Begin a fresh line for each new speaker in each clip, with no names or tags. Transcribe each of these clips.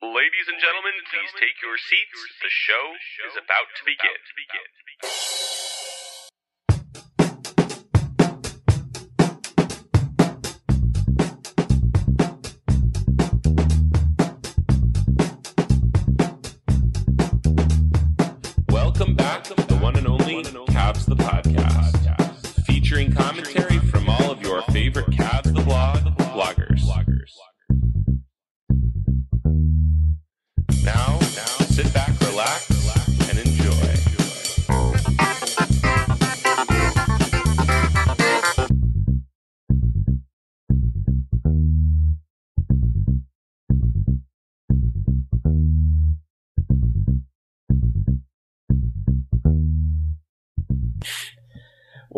Ladies and gentlemen, please take your seats. The show is about to begin. Welcome back to the one and only Cavs the Podcast,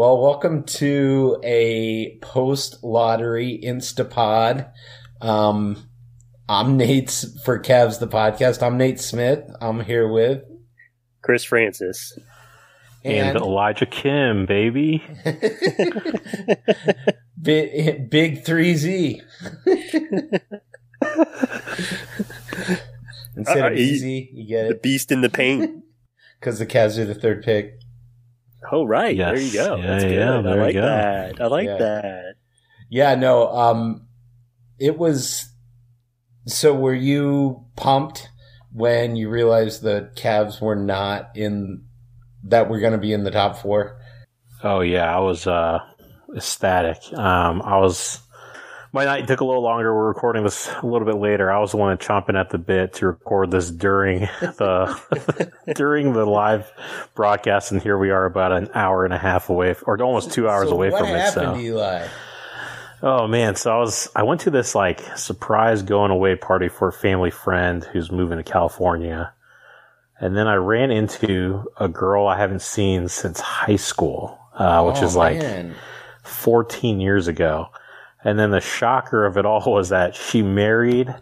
Well, welcome to a post lottery Instapod. Um, I'm Nate for Cavs the podcast. I'm Nate Smith. I'm here with
Chris Francis.
And, Elijah Kim, baby.
big, big 3Z. Instead
Uh,
of easy, you get it.
The beast in the paint.
because the Cavs are the third pick.
Oh right,
Yes.
there you go.
Yeah,
That's good.
yeah,
I
there you
like
go.
that. I like
Yeah.
that.
Yeah, no. Um, it was. So, were you pumped when you realized the Cavs were not in that were going to be in the top four?
Oh yeah, I was uh ecstatic. Um I was my night took a little longer. We're recording this a little bit later. I was the one chomping at the bit to record this during the during the live broadcast, and here we are about an hour and a half away, or almost two hours
So
away from it.
happened,
So,
Eli?
oh man, so I was I went to this like surprise going away party for a family friend who's moving to California, and then I ran into a girl I haven't seen since high school, uh, which
Oh,
is like.
man.
14 years ago. And then the shocker of it all was that she married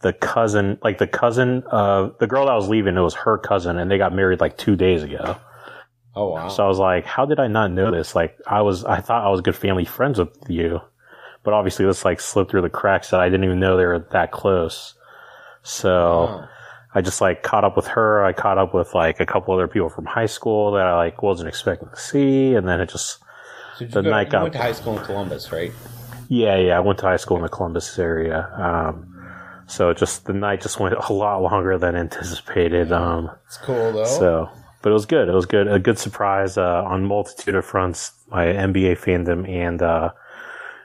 the cousin, like the cousin of the girl that was leaving, it was her cousin, and they got married like two days ago.
Oh wow!
So I was like, how did I not know this? Like, I was, I thought I was good family friends with you, but obviously this like slipped through the cracks that I didn't even know they were that close. So
Oh.
I just like caught up with her. I caught up with like a couple other people from high school that I like wasn't expecting to see, and then it just
So
the
go,
night
you
got
went to high school in Columbus, right?
Yeah, yeah. I went to high school in the Columbus area. Um, so just the night just went a lot longer than anticipated. Um,
It's cool though.
so, but it was good. It was good. A good surprise uh, on multitude of fronts. My NBA fandom and uh,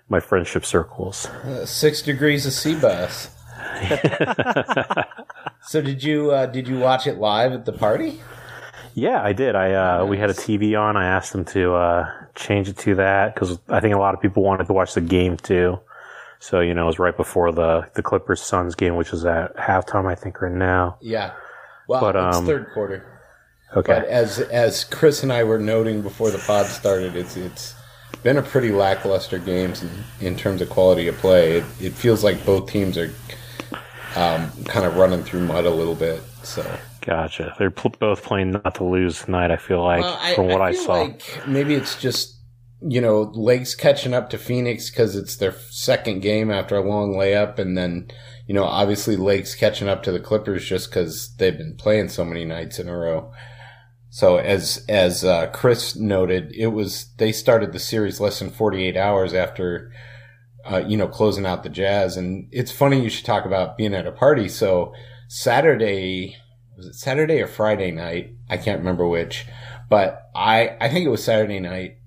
my friendship circles.
Uh, six degrees of Seabass. So did you uh, did you watch it live at the party?
Yeah, I did. I uh, we had a TV on. I asked them to uh, change it to that because I think a lot of people wanted to watch the game too. So you know, it was right before the the Clippers Suns game, which is at halftime, I think, right now.
Yeah. Well,
But,
it's
um,
third quarter.
Okay.
But as as Chris and I were noting before the pod started, it's it's been a pretty lackluster game in, in terms of quality of play. It, it feels like both teams are um, kind of running through mud a little bit. So
Gotcha. They're pl- both playing not to lose tonight. I feel like
Well,
from what I,
feel
saw.
like maybe it's just you know Lakes catching up to Phoenix because it's their second game after a long layup, and then you know obviously Lakes catching up to the Clippers just because they've been playing so many nights in a row. So as as uh, Chris noted, it was they started the series less than forty eight hours after. Uh, you know, closing out the Jazz, and it's funny you should talk about being at a party. So Saturday was it Saturday or Friday night? I can't remember which, but I I think it was Saturday night.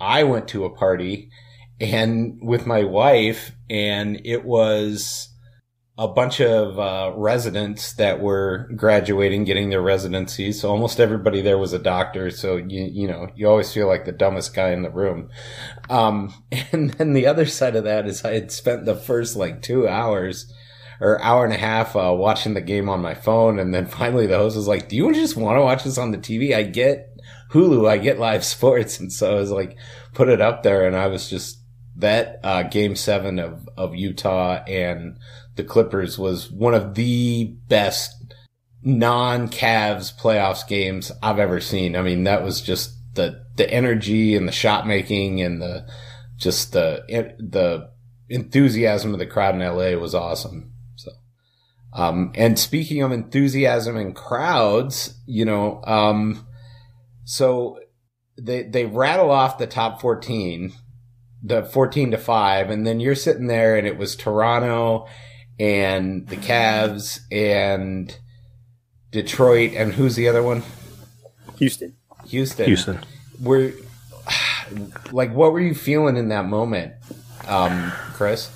I went to a party and with my wife and it was a bunch of uh, residents that were graduating, getting their residencies. So almost everybody there was a doctor. So you you know you always feel like the dumbest guy in the room. Um, and then the other side of that is I had spent the first like two hours or hour and a half uh, watching the game on my phone, and then finally the host was like, "Do you just want to watch this on the TV? I get Hulu, I get live sports," and so I was like, put it up there, and I was just that uh, game seven of of Utah and the Clippers was one of the best non Cavs playoffs games I've ever seen. I mean, that was just the, the energy and the shot making and the, just the, the enthusiasm of the crowd in LA was awesome. So, um, and speaking of enthusiasm and crowds, you know, um, so they, they rattle off the top 14, the 14 to 5, and then you're sitting there and it was Toronto and the Cavs and Detroit and who's the other one?
Houston.
Houston.
Houston.
Were like what were you feeling in that moment, um, Chris?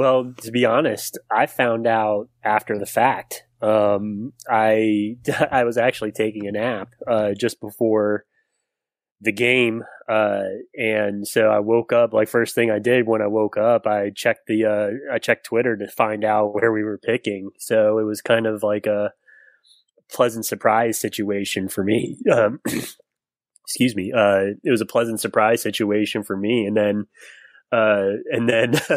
Well, to be honest, I found out after the fact. Um, I I was actually taking a nap uh, just before the game. Uh, and so I woke up, like first thing I did when I woke up, I checked the, uh, I checked Twitter to find out where we were picking. So it was kind of like a pleasant surprise situation for me. Um, excuse me. Uh, it was a pleasant surprise situation for me. And then, uh, and then,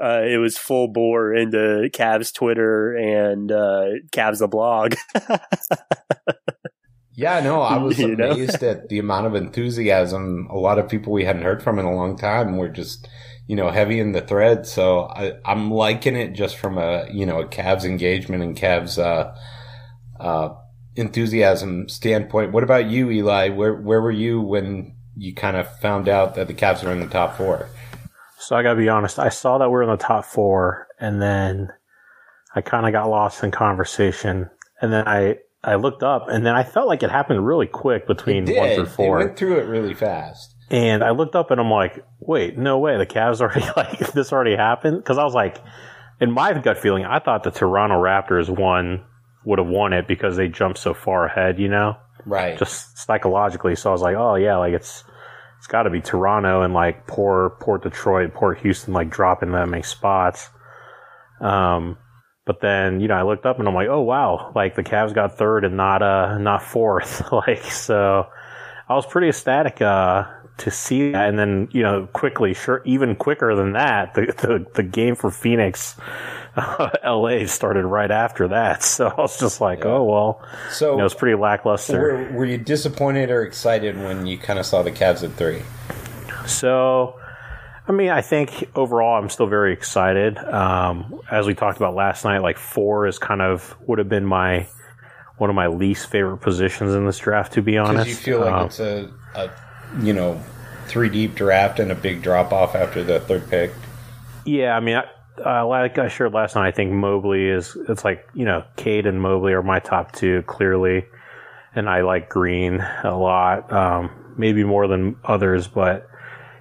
uh, it was full bore into Cavs Twitter and, uh, Cavs the blog.
Yeah, no, I was
You know?
amazed at the amount of enthusiasm. A lot of people we hadn't heard from in a long time were just, you know, heavy in the thread. So I, I'm liking it just from a, you know, a Cavs engagement and Cavs, uh, uh, enthusiasm standpoint. What about you, Eli? Where, where were you when you kind of found out that the Cavs were in the top four?
So I gotta be honest. I saw that we are in the top four, and then I kind of got lost in conversation, and then I I looked up, and then I felt like it happened really quick between one through
They
four.
went through it really fast.
And I looked up and I'm like, wait, no way. The Cavs already like this already happened because I was like, in my gut feeling, I thought the Toronto Raptors won would have won it because they jumped so far ahead, you know,
Right.
just psychologically. So I was like, oh yeah, like it's got to be Toronto and like poor poor Detroit, poor Houston, like dropping that many spots. Um, but then you know I looked up and I'm like, oh wow, like the Cavs got third and not uh not fourth, like so. I was pretty ecstatic uh, to see that, and then you know quickly, sure, even quicker than that, the the, the game for Phoenix, uh, L.A. started right after that. So I was just like, oh well,
so
you know, it's pretty lackluster.
were, were you disappointed or excited when you kind of saw the Cavs at three?
So, I mean, I think overall, I'm still very excited. Um, as we talked about last night, like four is kind of would have been my one of my least favorite positions in this draft, to be honest.
you feel like
Um,
it's a, a, you know, three deep draft and a big drop off after the third pick.
Yeah, I mean, I, uh, like I shared last night, I think Mobley is. It's like you know, Cade and Mobley are my top two clearly, and I like Green a lot, um, maybe more than others. But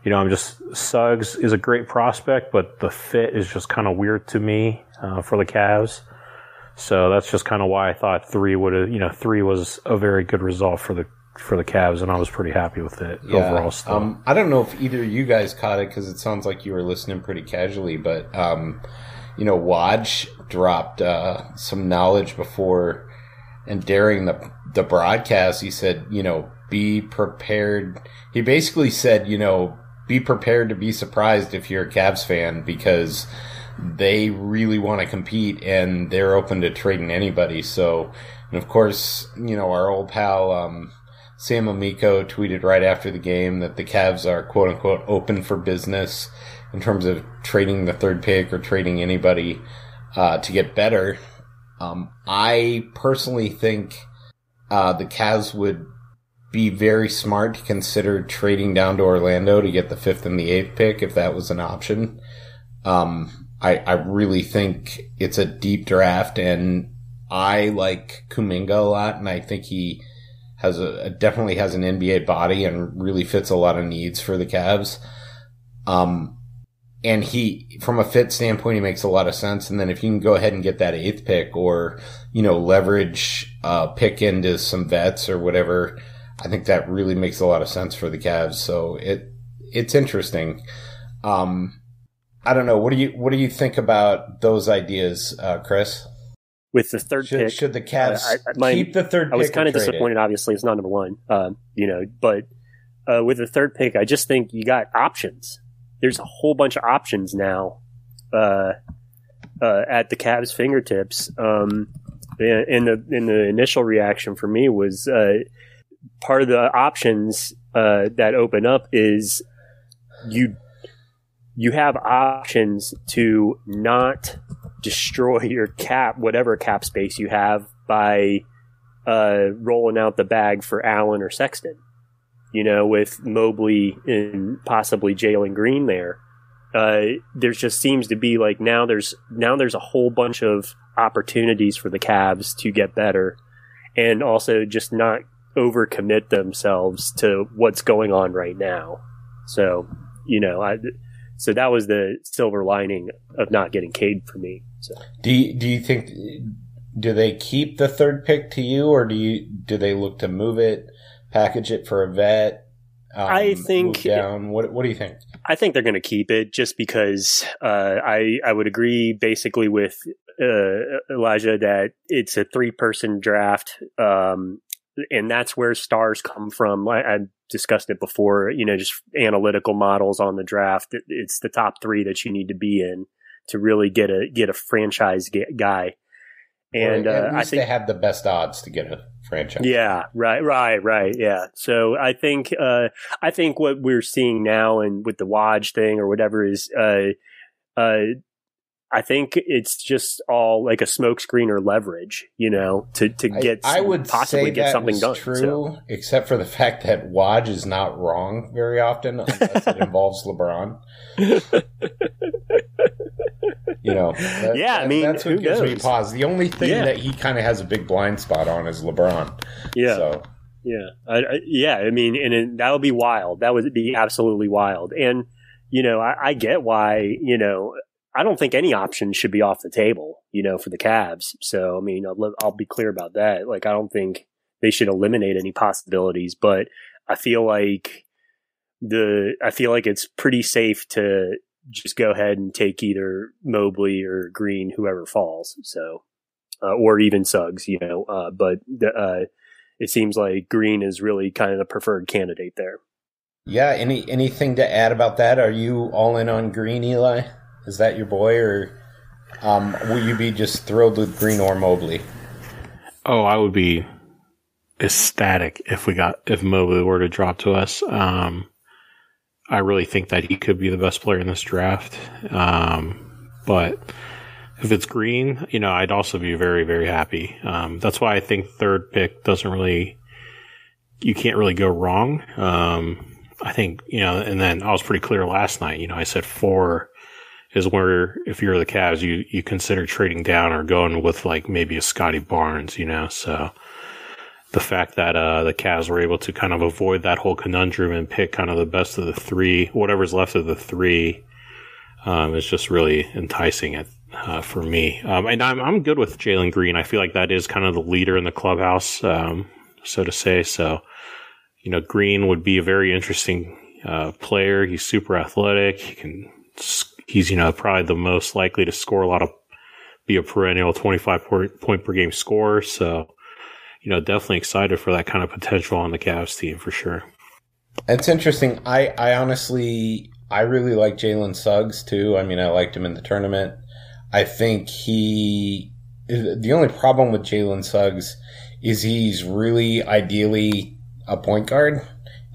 you know, I'm just Suggs is a great prospect, but the fit is just kind of weird to me uh, for the Cavs. So that's just kind of why I thought three would have. You know, three was a very good result for the for the Cavs, and I was pretty happy with it overall. Still.
Um, I don't know if either of you guys caught it because it sounds like you were listening pretty casually, but um, you know, Woj dropped uh, some knowledge before and during the the broadcast. He said, you know, be prepared. He basically said, you know, be prepared to be surprised if you're a Cavs fan because they really want to compete and they're open to trading anybody. So, and of course, you know, our old pal, um, Sam Amico tweeted right after the game that the Cavs are quote unquote open for business in terms of trading the third pick or trading anybody, uh, to get better. Um, I personally think, uh, the Cavs would be very smart to consider trading down to Orlando to get the fifth and the eighth pick if that was an option. Um, I, I really think it's a deep draft, and I like Kuminga a lot, and I think he has a definitely has an NBA body and really fits a lot of needs for the Cavs. Um, and he, from a fit standpoint, he makes a lot of sense. And then if you can go ahead and get that eighth pick, or you know, leverage uh, pick into some vets or whatever, I think that really makes a lot of sense for the Cavs. So it it's interesting. Um, I don't know. What do you what do you think about those ideas, uh, Chris?
With the third
should,
pick,
should the Cavs
uh, I, my,
keep the third?
I was
kind
of disappointed. It? Obviously, it's not number one. Um, you know, but uh, with the third pick, I just think you got options. There's a whole bunch of options now uh, uh, at the Cavs' fingertips. Um, and the in the initial reaction for me was uh, part of the options uh, that open up is you you have options to not destroy your cap, whatever cap space you have, by uh, rolling out the bag for Allen or Sexton. You know, with Mobley and possibly Jalen Green there, uh, there just seems to be like now there's now there's a whole bunch of opportunities for the Cavs to get better, and also just not overcommit themselves to what's going on right now. So, you know, I so that was the silver lining of not getting Cade for me. So.
Do you, do you think do they keep the third pick to you, or do you do they look to move it, package it for a vet?
Um, I think
down. What what do you think?
I think they're going to keep it just because uh, I I would agree basically with uh, Elijah that it's a three person draft. Um, and that's where stars come from. I, I, discussed it before, you know, just analytical models on the draft. It's the top three that you need to be in to really get a get a franchise guy. And uh, I think
they have the best odds to get a franchise.
Yeah, right, right, right. Yeah. So I think uh, I think what we're seeing now and with the Woj thing or whatever is uh, uh, I think it's just all like a smokescreen or leverage, you know, to, to get
I, I would
possibly get something done.
True,
so.
except for the fact that Woj is not wrong very often unless it involves LeBron. you know,
that, yeah, that, I mean,
that's what gives
knows?
me pause. The only thing yeah. that he kind of has a big blind spot on is LeBron.
Yeah.
So.
Yeah, I, I, yeah. I mean, and it, that would be wild. That would be absolutely wild. And you know, I, I get why. You know, I don't think any option should be off the table, you know, for the Cavs. So, I mean, I'll, I'll be clear about that. Like, I don't think they should eliminate any possibilities, but I feel like the, I feel like it's pretty safe to just go ahead and take either Mobley or Green, whoever falls. So, uh, or even Suggs, you know, uh, but, uh, it seems like Green is really kind of the preferred candidate there.
Yeah. Any, anything to add about that? Are you all in on Green, Eli? Is that your boy, or um, will you be just thrilled with Green or Mobley?
Oh, I would be ecstatic if we got if Mobley were to drop to us. Um, I really think that he could be the best player in this draft. Um, but if it's Green, you know, I'd also be very, very happy. Um, that's why I think third pick doesn't really, you can't really go wrong. Um, I think, you know, and then I was pretty clear last night, you know, I said four is where if you're the Cavs, you you consider trading down or going with like maybe a Scottie Barnes, you know. So the fact that uh, the Cavs were able to kind of avoid that whole conundrum and pick kind of the best of the three, whatever's left of the three, um, is just really enticing it uh, for me. Um, and I'm I'm good with Jalen Green. I feel like that is kind of the leader in the clubhouse, um, so to say. So you know, Green would be a very interesting uh, player. He's super athletic. He can he's, you know, probably the most likely to score a lot of, be a perennial 25 point per game scorer. So, you know, definitely excited for that kind of potential on the Cavs team for sure.
It's interesting. I, I honestly, I really like Jalen Suggs too. I mean, I liked him in the tournament. I think he, the only problem with Jalen Suggs is he's really ideally a point guard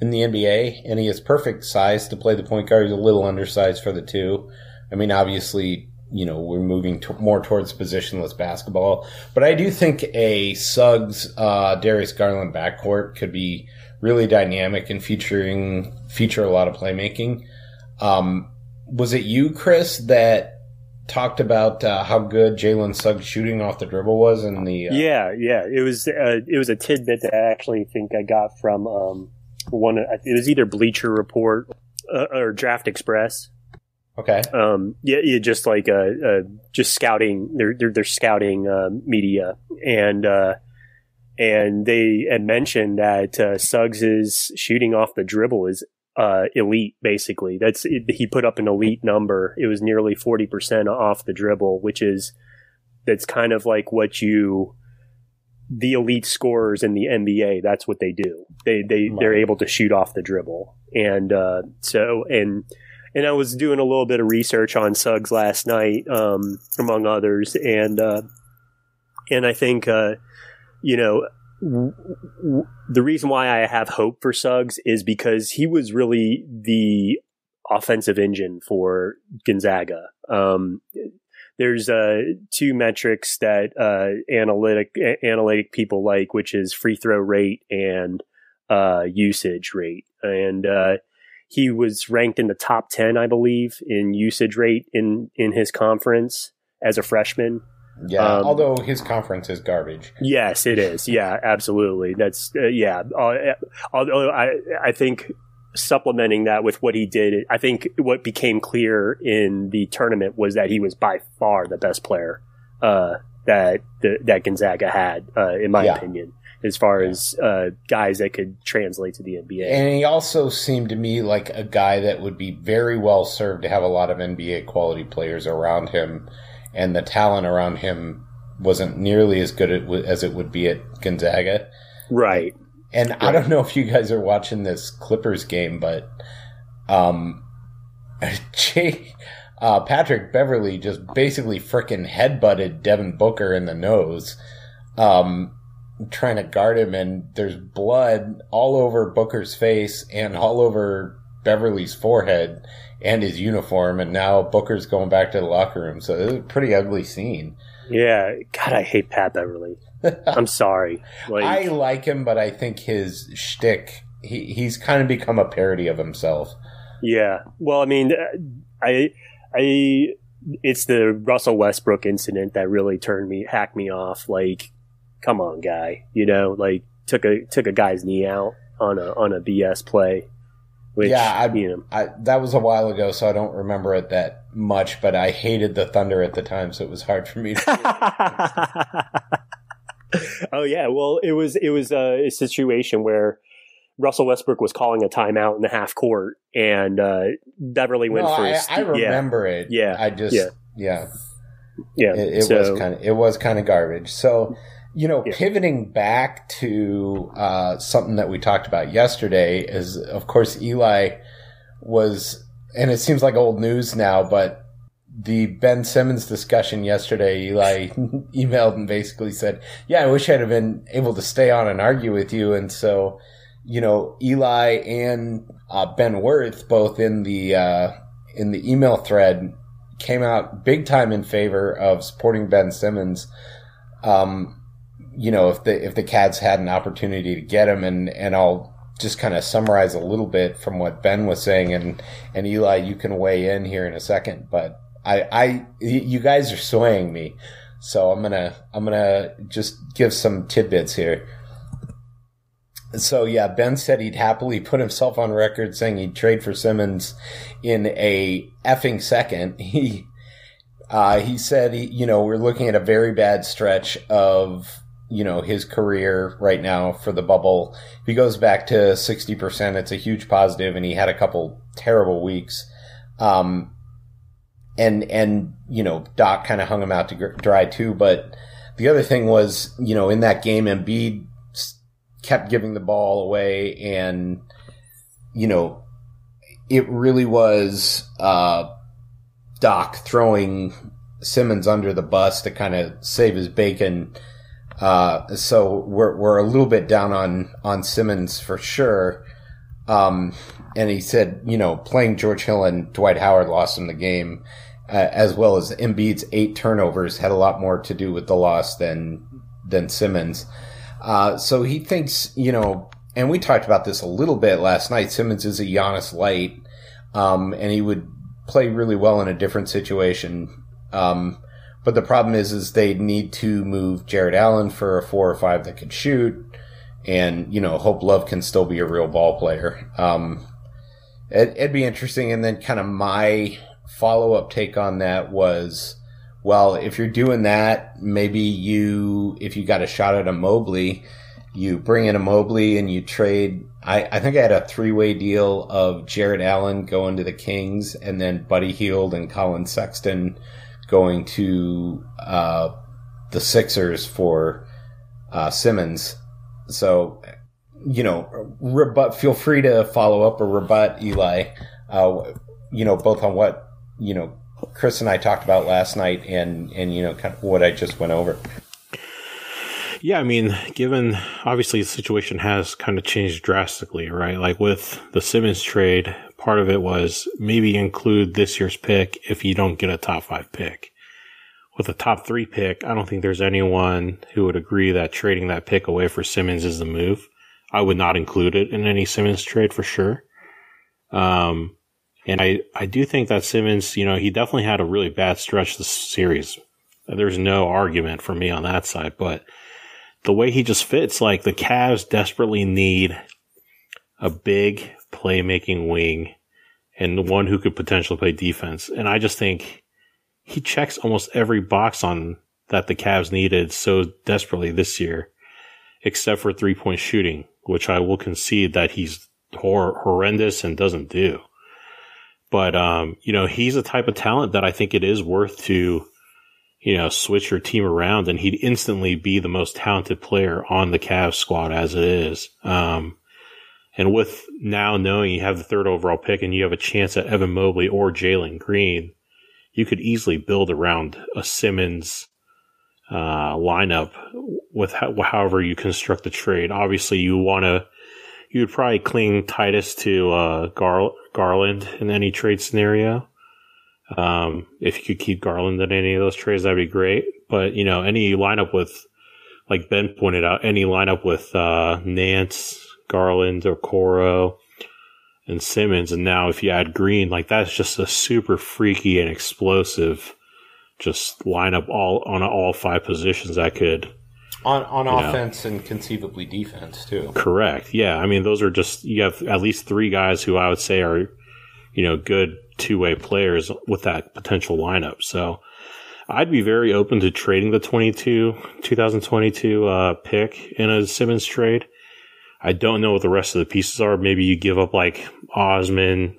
in the NBA, and he is perfect size to play the point guard. He's a little undersized for the two. I mean, obviously, you know, we're moving to more towards positionless basketball, but I do think a Suggs, uh, Darius Garland backcourt could be really dynamic and featuring feature a lot of playmaking. Um, was it you, Chris, that talked about uh, how good Jalen Suggs shooting off the dribble was in the. Uh,
yeah, yeah. It was uh, it was a tidbit that I actually think I got from um, one. It was either Bleacher Report uh, or Draft Express.
Okay.
Um, yeah, yeah, just like uh, uh, just scouting. They're they're, they're scouting uh, media, and uh, and they had mentioned that uh, Suggs's shooting off the dribble is uh, elite. Basically, that's it, he put up an elite number. It was nearly forty percent off the dribble, which is that's kind of like what you the elite scorers in the NBA. That's what they do. They they they're able to shoot off the dribble, and uh, so and and I was doing a little bit of research on Suggs last night, um, among others, and uh, and I think uh, you know w- w- the reason why I have hope for Suggs is because he was really the offensive engine for Gonzaga. Um, there's uh, two metrics that uh, analytic a- analytic people like, which is free throw rate and uh, usage rate, and uh, he was ranked in the top 10 i believe in usage rate in in his conference as a freshman
Yeah.
Um,
although his conference is garbage.
yes it is yeah absolutely that's uh, yeah uh, although i i think supplementing that with what he did i think what became clear in the tournament was that he was by far the best player uh that the, that gonzaga had uh in my
Yeah.
opinion as far as uh guys that could translate to the nba
And he also seemed to me like a guy that would be very well served to have a lot of NBA quality players around him, and the talent around him wasn't nearly as good as it would be at Gonzaga.
right.
And I don't know if you guys are watching this Clippers game, but um, Jay, uh, Patrick Beverley just basically frickin' headbutted Devin Booker in the nose, um, trying to guard him, and there's blood all over Booker's face and all over Beverley's forehead and his uniform, and now Booker's going back to the locker room. So it was a pretty ugly scene.
Yeah, God, I hate Pat Beverley. I'm sorry. Like,
I like him, but I think his shtick, he, he's kind of become a parody of himself.
yeah. Well, I mean, uh, I, I, it's the Russell Westbrook incident that really turned me, hacked me off. Like, come on, guy. You know, like took a took a guy's knee out on a on a BS play. Which,
yeah, I,
you know,
I, that was a while ago, so I don't remember it that much. But I hated the Thunder at the time, so it was hard for me. to
oh yeah, well it was it was a, a situation where Russell Westbrook was calling a timeout in the half court, and uh, Beverley went
no,
for
I. I
yeah,
remember it.
Yeah,
I just
yeah.
yeah,
yeah.
it, it
so,
was kind of it was kind of garbage. So you know,
Yeah.
pivoting back to uh, something that we talked about yesterday is, of course, Eli was, and it seems like old news now, but the Ben Simmons discussion yesterday, Eli emailed and basically said, "Yeah, I wish I'd have been able to stay on and argue with you." And so, you know, Eli and uh, Ben Worth, both in the uh, in the email thread, came out big time in favor of supporting Ben Simmons. Um, you know, if the if the Cavs had an opportunity to get him, and and I'll just kind of summarize a little bit from what Ben was saying, and and Eli, you can weigh in here in a second, but I I you guys are swaying me, so I'm gonna I'm gonna just give some tidbits here. So yeah, Ben said he'd happily put himself on record saying he'd trade for Simmons in a effing second. He uh, he said he, you know we're looking at a very bad stretch of you know his career right now for the bubble. If he goes back to sixty percent, it's a huge positive, and he had a couple terrible weeks. Um, and and you know Doc kind of hung him out to dry too. But the other thing was, you know, in that game, Embiid kept giving the ball away, and you know, it really was uh, Doc throwing Simmons under the bus to kind of save his bacon. Uh, so we're we're a little bit down on on Simmons for sure. Um, and he said, you know, playing George Hill and Dwight Howard lost him the game, uh, as well as Embiid's eight turnovers had a lot more to do with the loss than than Simmons. Uh, so he thinks, you know, and we talked about this a little bit last night. Simmons is a Giannis light, um, and he would play really well in a different situation. Um, but the problem is, is they need to move Jarrett Allen for a four or five that could shoot, and you know, hope Love can still be a real ball player. Um, it, it'd be interesting. And then, kind of my follow up take on that was, well, if you're doing that, maybe you, if you got a shot at a Mobley, you bring in a Mobley and you trade. I, I think I had a three way deal of Jarrett Allen going to the Kings and then Buddy Hield and Collin Sexton going to uh, the Sixers for uh, Simmons. So, you know, rebut. Feel free to follow up or rebut Eli. Uh, you know, both on what you know Chris and I talked about last night, and and you know, kind of what I just went over.
Yeah, I mean, given obviously the situation has kind of changed drastically, right? Like with the Simmons trade, part of it was maybe include this year's pick if you don't get a top five pick. With a top three pick, I don't think there's anyone who would agree that trading that pick away for Simmons is the move. I would not include it in any Simmons trade for sure. Um, and I, I do think that Simmons, you know, he definitely had a really bad stretch this series. There's no argument for me on that side, but the way he just fits, like the Cavs desperately need a big playmaking wing and the one who could potentially play defense. And I just think he checks almost every box on that the Cavs needed so desperately this year, except for three point shooting, which I will concede that he's hor- horrendous and doesn't do. But, um, you know, he's a type of talent that I think it is worth to you know, switch your team around and he'd instantly be the most talented player on the Cavs squad as it is. Um, and with now knowing you have the third overall pick and you have a chance at Evan Mobley or Jalen Green, you could easily build around a Simmons uh, lineup with how, however you construct the trade. Obviously, you want to, you would probably cling tightest to uh, Gar- Garland in any trade scenario. Um, if you could keep Garland in any of those trades, that'd be great. But you know, any lineup with, like Ben pointed out, any lineup with uh, Nance, Garland, Okoro, and Simmons, and now if you add Green, like that's just a super freaky and explosive, just lineup all on all five positions that could.
On, on offense know. and conceivably defense too.
Correct. Yeah. I mean, those are just, you have at least three guys who I would say are, you know, good two way players with that potential lineup. So I'd be very open to trading the 22, 2022 uh, pick in a Simmons trade. I don't know what the rest of the pieces are. Maybe you give up like Osman.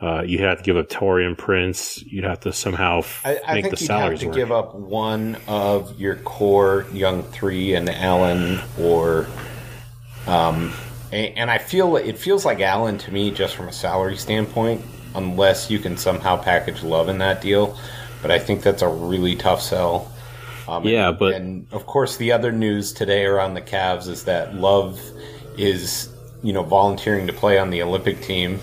Uh, you have to give up Taurean Prince. You'd have to somehow f-
I, I
make
think
the
you'd
salaries
have to
work.
give up one of your core young three and Allen or, um, and, and I feel it feels like Allen to me just from a salary standpoint unless you can somehow package love in that deal. But I think that's a really tough sell. Um,
Yeah,
and,
but-
and of course the other news today around the Cavs is that Love is you know volunteering to play on the Olympic team,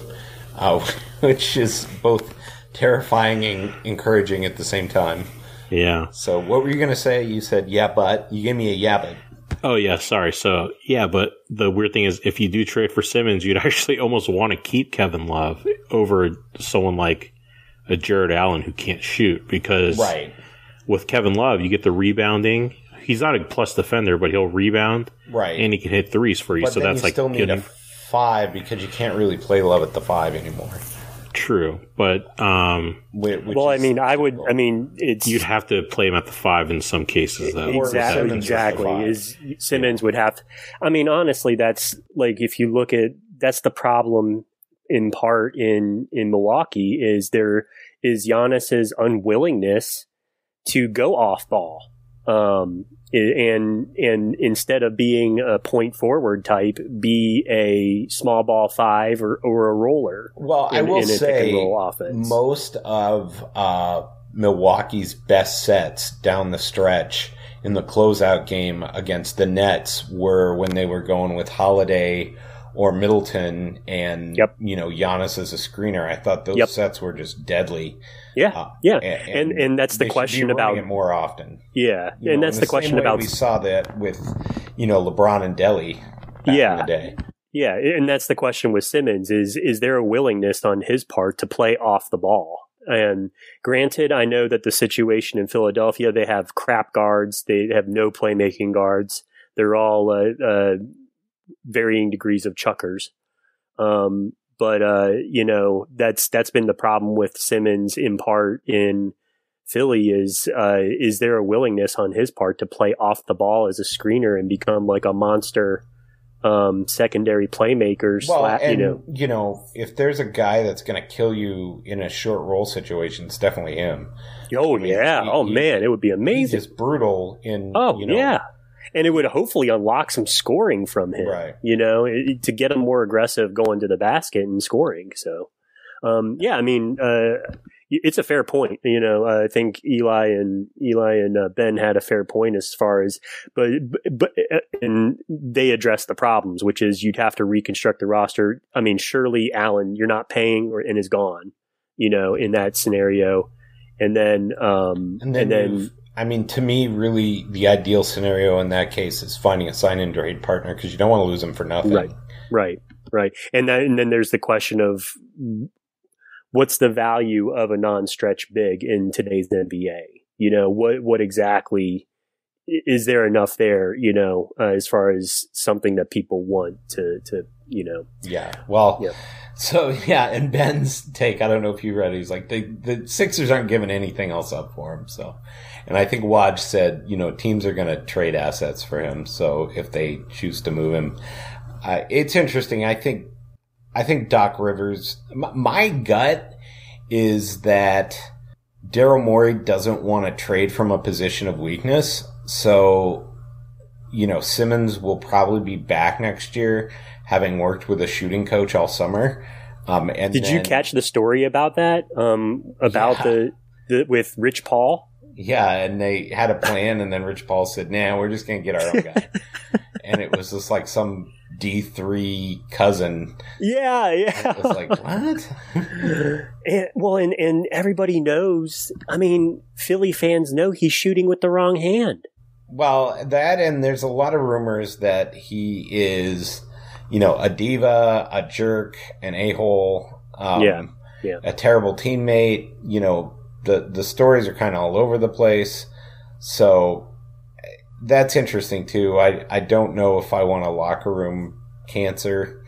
uh, which is both terrifying and encouraging at the same time.
Yeah.
So what were you going to say? You said yeah, but you gave me a yeah, but.
Oh yeah, sorry. So yeah, but the weird thing is, if you do trade for Simmons, you'd actually almost want to keep Kevin Love over someone like a Jarrett Allen who can't shoot because
Right.
with Kevin Love, you get the rebounding. He's not a plus defender, but he'll rebound
Right.
and he can hit threes for you.
But
so
then
that's
you
like
still need
good
a five because you can't really play Love at the five anymore.
true. But um,
which
well, I
is
mean, I would. I mean, it's
you'd have to play him at the five in some cases, though.
Exactly
Simmons
exactly is Simmons would have. I mean, honestly, that's like if you look at that's the problem in part in in Milwaukee is there is Giannis's unwillingness to go off ball. Um, and and instead of being a point forward type, be a small ball five or, or a roller.
Well, I will
in
say most of uh, Milwaukee's best sets down the stretch in the closeout game against the Nets were when they were going with Holiday or Middleton and
Yep.
you know Giannis as a screener. I thought those
Yep.
sets were just deadly.
Yeah,
Uh,
yeah,
and,
and and that's the question about
it more often.
yeah,
You
and
know,
that's the,
same
question about
we saw that with you know LeBron and Delly. Back
Yeah.
in the day.
Yeah, and that's the question with Simmons is is there a willingness on his part to play off the ball? And granted, I know that the situation in Philadelphia, they have crap guards. They have no playmaking guards. They're all uh, uh, varying degrees of chuckers. Um, but uh, you know that's that's been the problem with Simmons in part in Philly is uh, is there a willingness on his part to play off the ball as a screener and become like a monster um, secondary playmaker?
Well,
sla-
and,
you know,
you know, if there's a guy that's going to kill you in a short roll situation, it's definitely him.
oh
I mean,
yeah,
he-
oh
he-
man, it would be
He's
amazing.
just brutal in.
Oh
you know,
yeah, and it would hopefully unlock some scoring from him.
Right.
You know, it, to get him more aggressive going to the basket and scoring. So, um, yeah, I mean, uh, it's a fair point. You know, I think Eli and Eli and uh, Ben had a fair point as far as, but but uh, and they addressed the problems, which is you'd have to reconstruct the roster. I mean, surely Allen, you're not paying or and is gone. You know, in that scenario, and then um,
And then, you've- I mean, to me, really, the ideal scenario in that case is finding a sign and trade partner because you don't want to lose them for nothing.
Right. Right, right, and then and then there's the question of what's the value of a non-stretch big in today's NBA? You know, what what exactly is there enough there? You know, uh, as far as something that people want to to you know,
Yeah. Well,
Yep.
so yeah, and Ben's take, I don't know if you read it. He's like, the, the Sixers aren't giving anything else up for him. So, and I think Woj said, you know, teams are going to trade assets for him. So if they choose to move him, uh, it's interesting. I think, I think Doc Rivers, my, my gut is that Daryl Morey doesn't want to trade from a position of weakness. So, you know, Simmons will probably be back next year, having worked with a shooting coach all summer. Um, and
did you catch the story about that? Um, about
Yeah.
the the with Rich Paul.
Yeah, and they had a plan, and then Rich Paul said, "Nah, we're just gonna get our own guy." and it was just like some D three cousin.
Yeah, yeah.
It was like what?
and, well, and and everybody knows. I mean, Philly fans know he's shooting with the wrong hand.
Well, that and there's a lot of rumors that he is, you know, a diva, a jerk, an a hole, um,
Yeah, yeah.
a terrible teammate. You know, the the stories are kind of all over the place. So that's interesting too. I I don't know if I want a locker room cancer.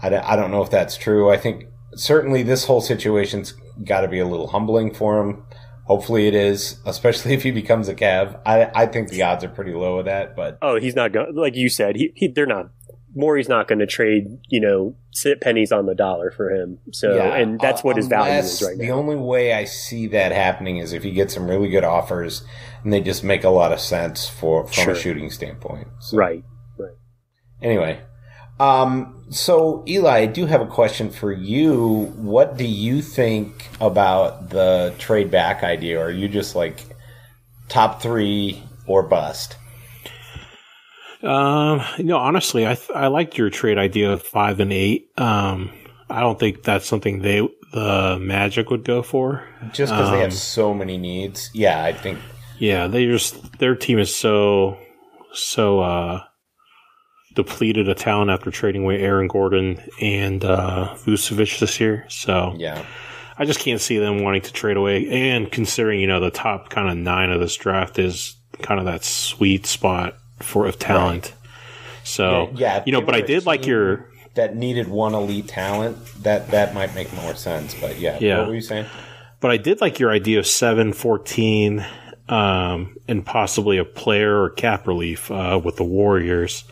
I don't, I don't know if that's true. I think certainly this whole situation's got to be a little humbling for him. Hopefully it is, especially if he becomes a Cav. I I think the odds are pretty low of that, but
Oh, he's not going. Like you said, he, he they're not. Morey's not going to trade, you know, sit pennies on the dollar for him. So,
Yeah,
and that's what his value is right
The
now.
only way I see that happening is if he gets some really good offers and they just make a lot of sense for from
Sure.
a shooting standpoint. So,
right.
Anyway, um, so Eli, I do have a question for you. What do you think about the trade back idea? Or are you just like top three or bust?
Um, you know, honestly, I th- I liked your trade idea of five and eight. Um, I don't think that's something they the Magic would go for.
Just because they
Um,
have so many needs. Yeah, I think.
Yeah, they just their team is so so uh depleted of talent after trading away Aaron Gordon and uh Vucevic this year. So
Yeah.
I just can't see them wanting to trade away. And considering you know the top kind of nine of this draft is kind of that sweet spot for of talent. So
yeah,
you know, but I did like your
that needed one elite talent. That that might make more sense. But yeah,
Yeah.
what were you saying?
But I did like your idea of 7, 14, um, and possibly a player or cap relief uh, with the Warriors.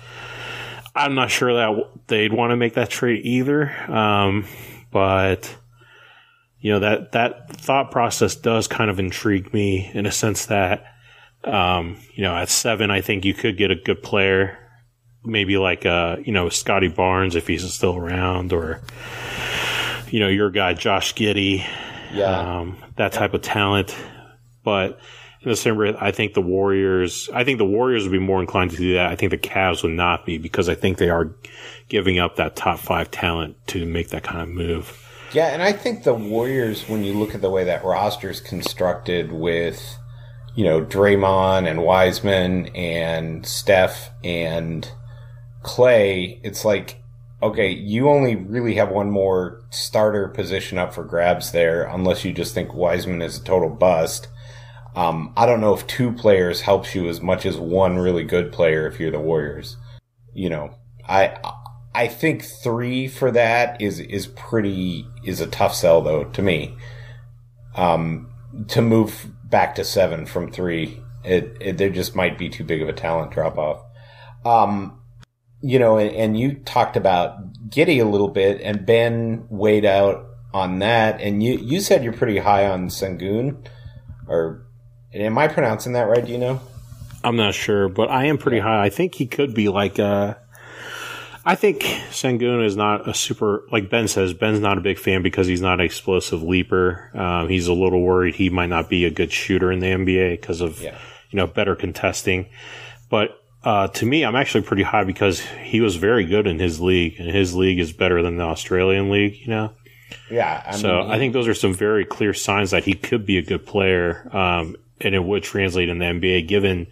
I'm not sure that they'd want to make that trade either. Um, but you know that that thought process does kind of intrigue me in a sense that um, you know at seven I think you could get a good player, maybe like uh you know Scottie Barnes if he's still around, or you know your guy Josh Giddey
Yeah.
um, that type of talent. But in the same breath, I think the Warriors, I think the Warriors would be more inclined to do that. I think the Cavs would not be because I think they are giving up that top five talent to make that kind of move.
Yeah, and I think the Warriors, when you look at the way that roster is constructed with, you know, Draymond and Wiseman and Steph and Clay, it's like okay, you only really have one more starter position up for grabs there, unless you just think Wiseman is a total bust. Um, I don't know if two players helps you as much as one really good player if you're the Warriors. You know, I I think three for that is is pretty is a tough sell though to me. Um, to move back to seven from three, it, it there just might be too big of a talent drop off. Um, you know, and, and you talked about Giddey a little bit, and Ben weighed out on that, and you you said you're pretty high on Sengun, or am I pronouncing that right? Do you know?
I'm not sure, but I am pretty high. I think he could be like a. I think Sengun is not a super like Ben says. Ben's not a big fan because he's not an explosive leaper. Um, he's a little worried he might not be a good shooter in the NBA because of
Yeah.
you know better contesting. But uh, to me, I'm actually pretty high because he was very good in his league, and his league is better than the Australian league. You know,
Yeah. I
so
mean,
I think those are some very clear signs that he could be a good player, um, and it would translate in the NBA. Given,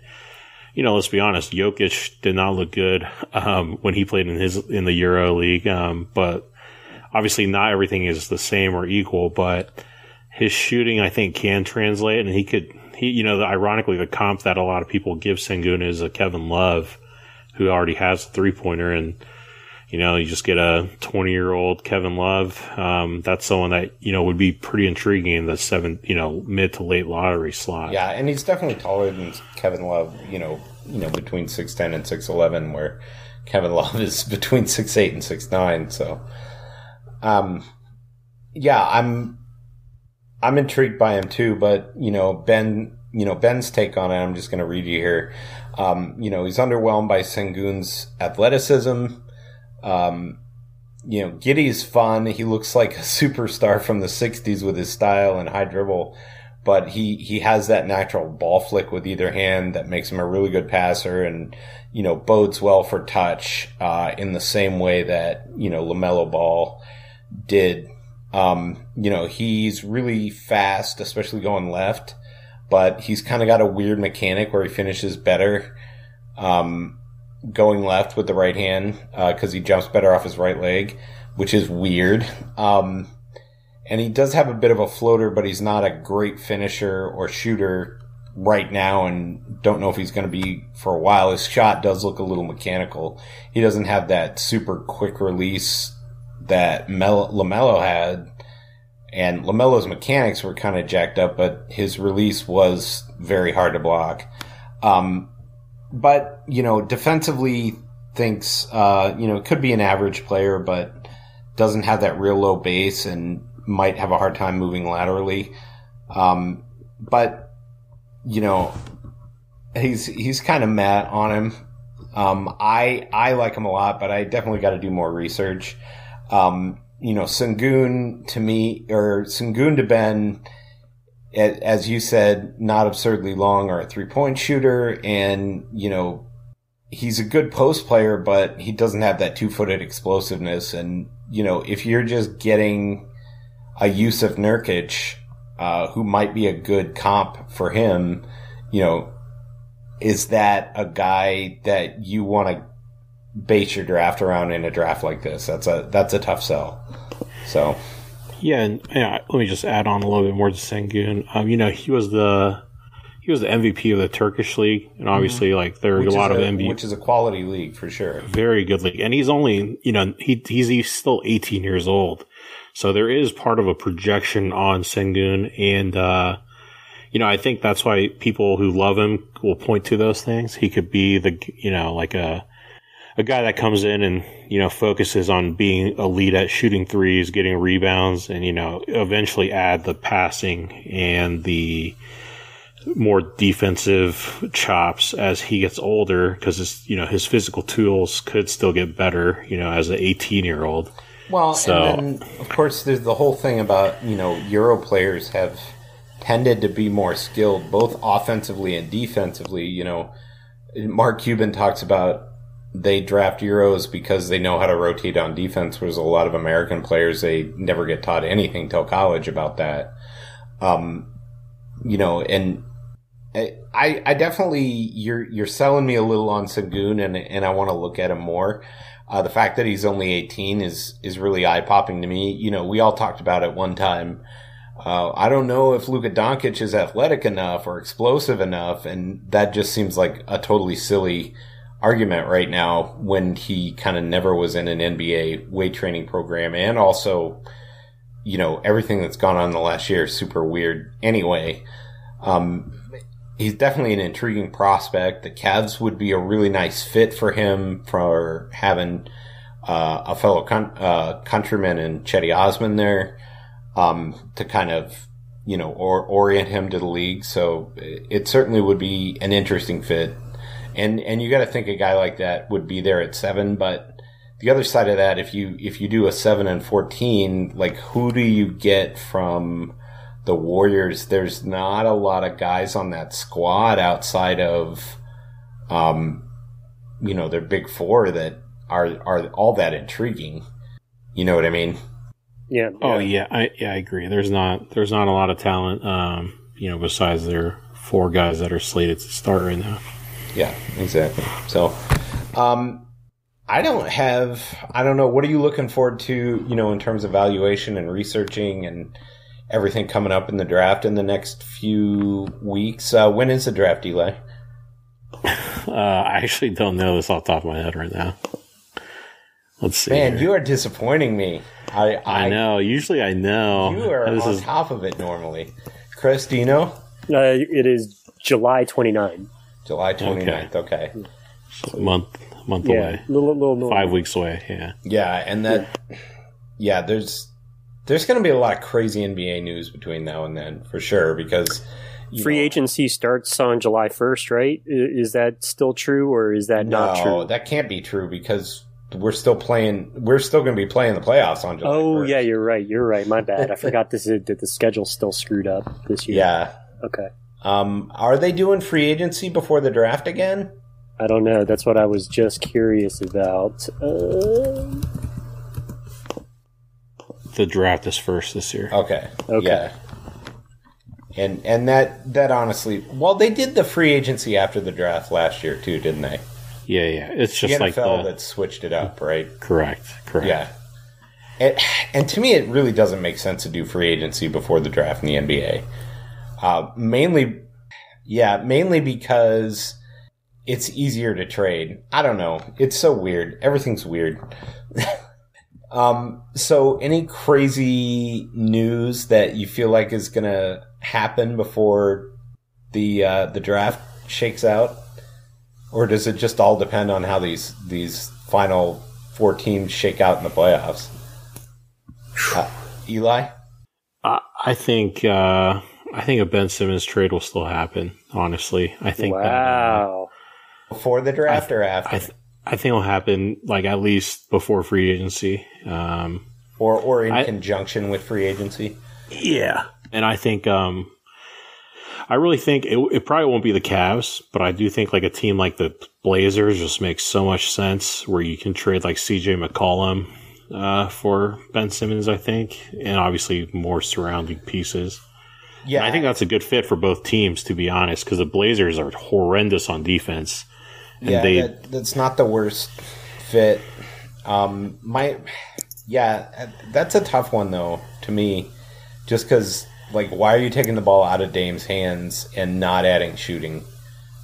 you know, let's be honest, Jokic did not look good um, when he played in his in the Euro League, um, but obviously not everything is the same or equal. But his shooting, I think, can translate, and he could. He, you know, the, ironically, the comp that a lot of people give Sengun is a Kevin Love, who already has a three pointer, and you know, you just get a 20 year old Kevin Love. Um, that's someone that, you know, would be pretty intriguing in the seven, you know, mid to late lottery slot.
Yeah, and he's definitely taller than Kevin Love. You know, you know between six ten and six eleven, where Kevin Love is between six eight and six nine. So, um, yeah, I'm I'm intrigued by him too. But you know, Ben, you know Ben's take on it. I'm just going to read you here. Um, you know, he's underwhelmed by Sengun's athleticism. Um, you know, Giddey's fun. He looks like a superstar from the '60s with his style and high dribble but he he has that natural ball flick with either hand that makes him a really good passer and you know bodes well for touch uh, in the same way that you know Lamelo Ball did. Um, you know he's really fast, especially going left, but he's kind of got a weird mechanic where he finishes better um, going left with the right hand because he jumps better off his right leg, which is weird. Um, and he does have a bit of a floater, but he's not a great finisher or shooter right now, and don't know if he's going to be for a while. His shot does look a little mechanical. He doesn't have that super quick release that Mel- Lamelo had, and Lamelo's mechanics were kind of jacked up, but his release was very hard to block. Um, but you know, defensively, thinks uh, you know could be an average player, but doesn't have that real low base and might have a hard time moving laterally. Um, but you know, he's he's kind of mad on him. Um, I I like him a lot, but I definitely got to do more research. Um, you know, Sengun to me or Sengun to Ben, as you said, not absurdly long or a three point shooter, and you know, he's a good post player, but he doesn't have that two footed explosiveness. And you know, if you're just getting a Jusuf Nurkic, uh, who might be a good comp for him, you know, is that a guy that you want to base your draft around in a draft like this? That's a that's a tough sell. So
Yeah, and yeah, let me just add on a little bit more to Sengun. Um, you know, he was the he was the MVP of the Turkish league, and obviously, like there are
Mm-hmm.
a lot
is
of MVP,
which is a quality league for sure.
very good league, and he's only you know he he's, he's still 18 years old, so there is part of a projection on Sengun, and uh, you know I think that's why people who love him will point to those things. He could be the you know like a a guy that comes in and you know focuses on being elite at shooting threes, getting rebounds, and you know eventually add the passing and the more defensive chops as he gets older because you know his physical tools could still get better you know as an 18 year old
Well,
So-
and then of course there's the whole thing about you know Euro players have tended to be more skilled both offensively and defensively. You know, Mark Cuban talks about they draft Euros because they know how to rotate on defense. Whereas a lot of American players they never get taught anything till college about that. Um, you know, and I I definitely you're you're selling me a little on Sengun and and I want to look at him more. Uh, the fact that he's only 18 is is really eye popping to me. You know, we all talked about it one time. Uh, I don't know if Luka Doncic is athletic enough or explosive enough, and that just seems like a totally silly argument right now when he kind of never was in an NBA weight training program, and also, you know, everything that's gone on in the last year is super weird. Anyway, um, he's definitely an intriguing prospect. The Cavs would be a really nice fit for him for having uh, a fellow con- uh, countryman and Cedi Osman there um, to kind of you know or orient him to the league. So it certainly would be an interesting fit. And and you got to think a guy like that would be there at seven, but the other side of that, if you if you do a seven and fourteen, like who do you get from the Warriors, there's not a lot of guys on that squad outside of, um, you know, their big four that are are all that intriguing. You know what I mean?
Yeah.
Oh yeah, I yeah I agree. There's not there's not a lot of talent. Um, you know, besides their four guys that are slated to start right now.
Yeah, exactly. So, um, I don't have. I don't know. What are you looking forward to? You know, in terms of valuation and researching and everything coming up in the draft in the next few weeks. Uh, when is the draft, Eli?
Uh, I actually don't know this off the top of my head right now. Let's see.
Man,
here.
you are disappointing me. I I,
I know. Usually, I know.
You are
This
on
is
top of it normally. Chris, do you know?
Uh, it is July 29.
July 29th. Okay.
a month month
Yeah,
away,
little, little, little
five weeks away. Yeah.
Yeah, and that. Yeah, there's there's going to be a lot of crazy NBA news between now and then for sure because
Free
know-
agency starts on July 1st, right? Is that still true or is that not
no,
true?
that can't be true because we're still playing. We're still going to be playing the playoffs on July.
oh,
1st.
yeah, you're right. You're right. My bad. I forgot this is, that the schedule's still screwed up this year.
Yeah.
Okay.
Um, are they doing free agency before the draft again?
I don't know. That's what I was just curious about. Uh,
The draft is first this year.
Okay.
Okay.
Yeah. And and that that honestly, well, they did the free agency after the draft last year too, didn't they?
Yeah, yeah. It's just
the
like
NFL
the
that switched it up, right?
correct, correct.
Yeah. And, and to me, it really doesn't make sense to do free agency before the draft in the NBA. Uh, mainly, yeah, mainly because it's easier to trade. I don't know. It's so weird. Everything's weird. um, so any crazy news that you feel like is going to happen before the, uh, the draft shakes out? Or does it just all depend on how these, these final four teams shake out in the playoffs? Uh, Eli?
I, I think uh, I think a Ben Simmons trade will still happen. Honestly, I think that, uh,
wow.
Before the draft or after?
I th- I think it'll happen like at least before free agency. Um,
or or in
I-
conjunction with free agency?
yeah, and I think um, I really think it, it probably won't be the Cavs, but I do think like a team like the Blazers just makes so much sense where you can trade like CJ McCollum uh, for Ben Simmons. I think, and obviously more surrounding pieces.
Yeah,
And I think that's a good fit for both teams, to be honest, because the Blazers are horrendous on defense. And
yeah,
they,
that, that's not the worst fit. Um, my, yeah, that's a tough one though to me, just because like, why are you taking the ball out of Dame's hands and not adding shooting?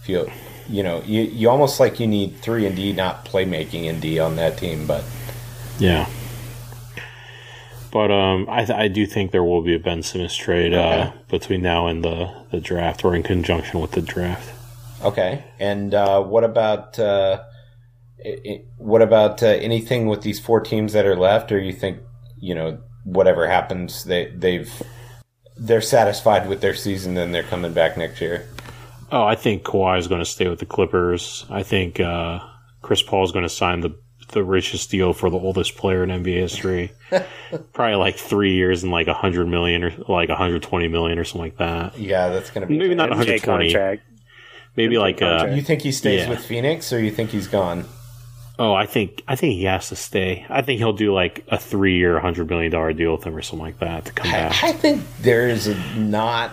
Feel, you know, you you almost like you need three and D, not playmaking and D on that team, but
yeah. But um, I, th- I do think there will be a Ben Simmons trade uh,
Okay.
between now and the, the draft, or in conjunction with the draft.
Okay. And uh, what about uh, i- i- what about uh, anything with these four teams that are left? Or you think you know whatever happens, they they've they're satisfied with their season, then they're coming back next year.
Oh, I think Kawhi is going to stay with the Clippers. I think uh, Chris Paul is going to sign the the richest deal for the oldest player in NBA history. Probably like three years and like a hundred million or like a hundred twenty million or something like that.
Yeah, that's gonna be
Maybe not
MJ
120.
contract.
Maybe like uh.
You think he stays
Yeah.
with Phoenix, or you think he's gone?
Oh, I think I think he has to stay. I think he'll do like a three year, hundred million dollar deal with him or something like that to come back.
I, I think there is not.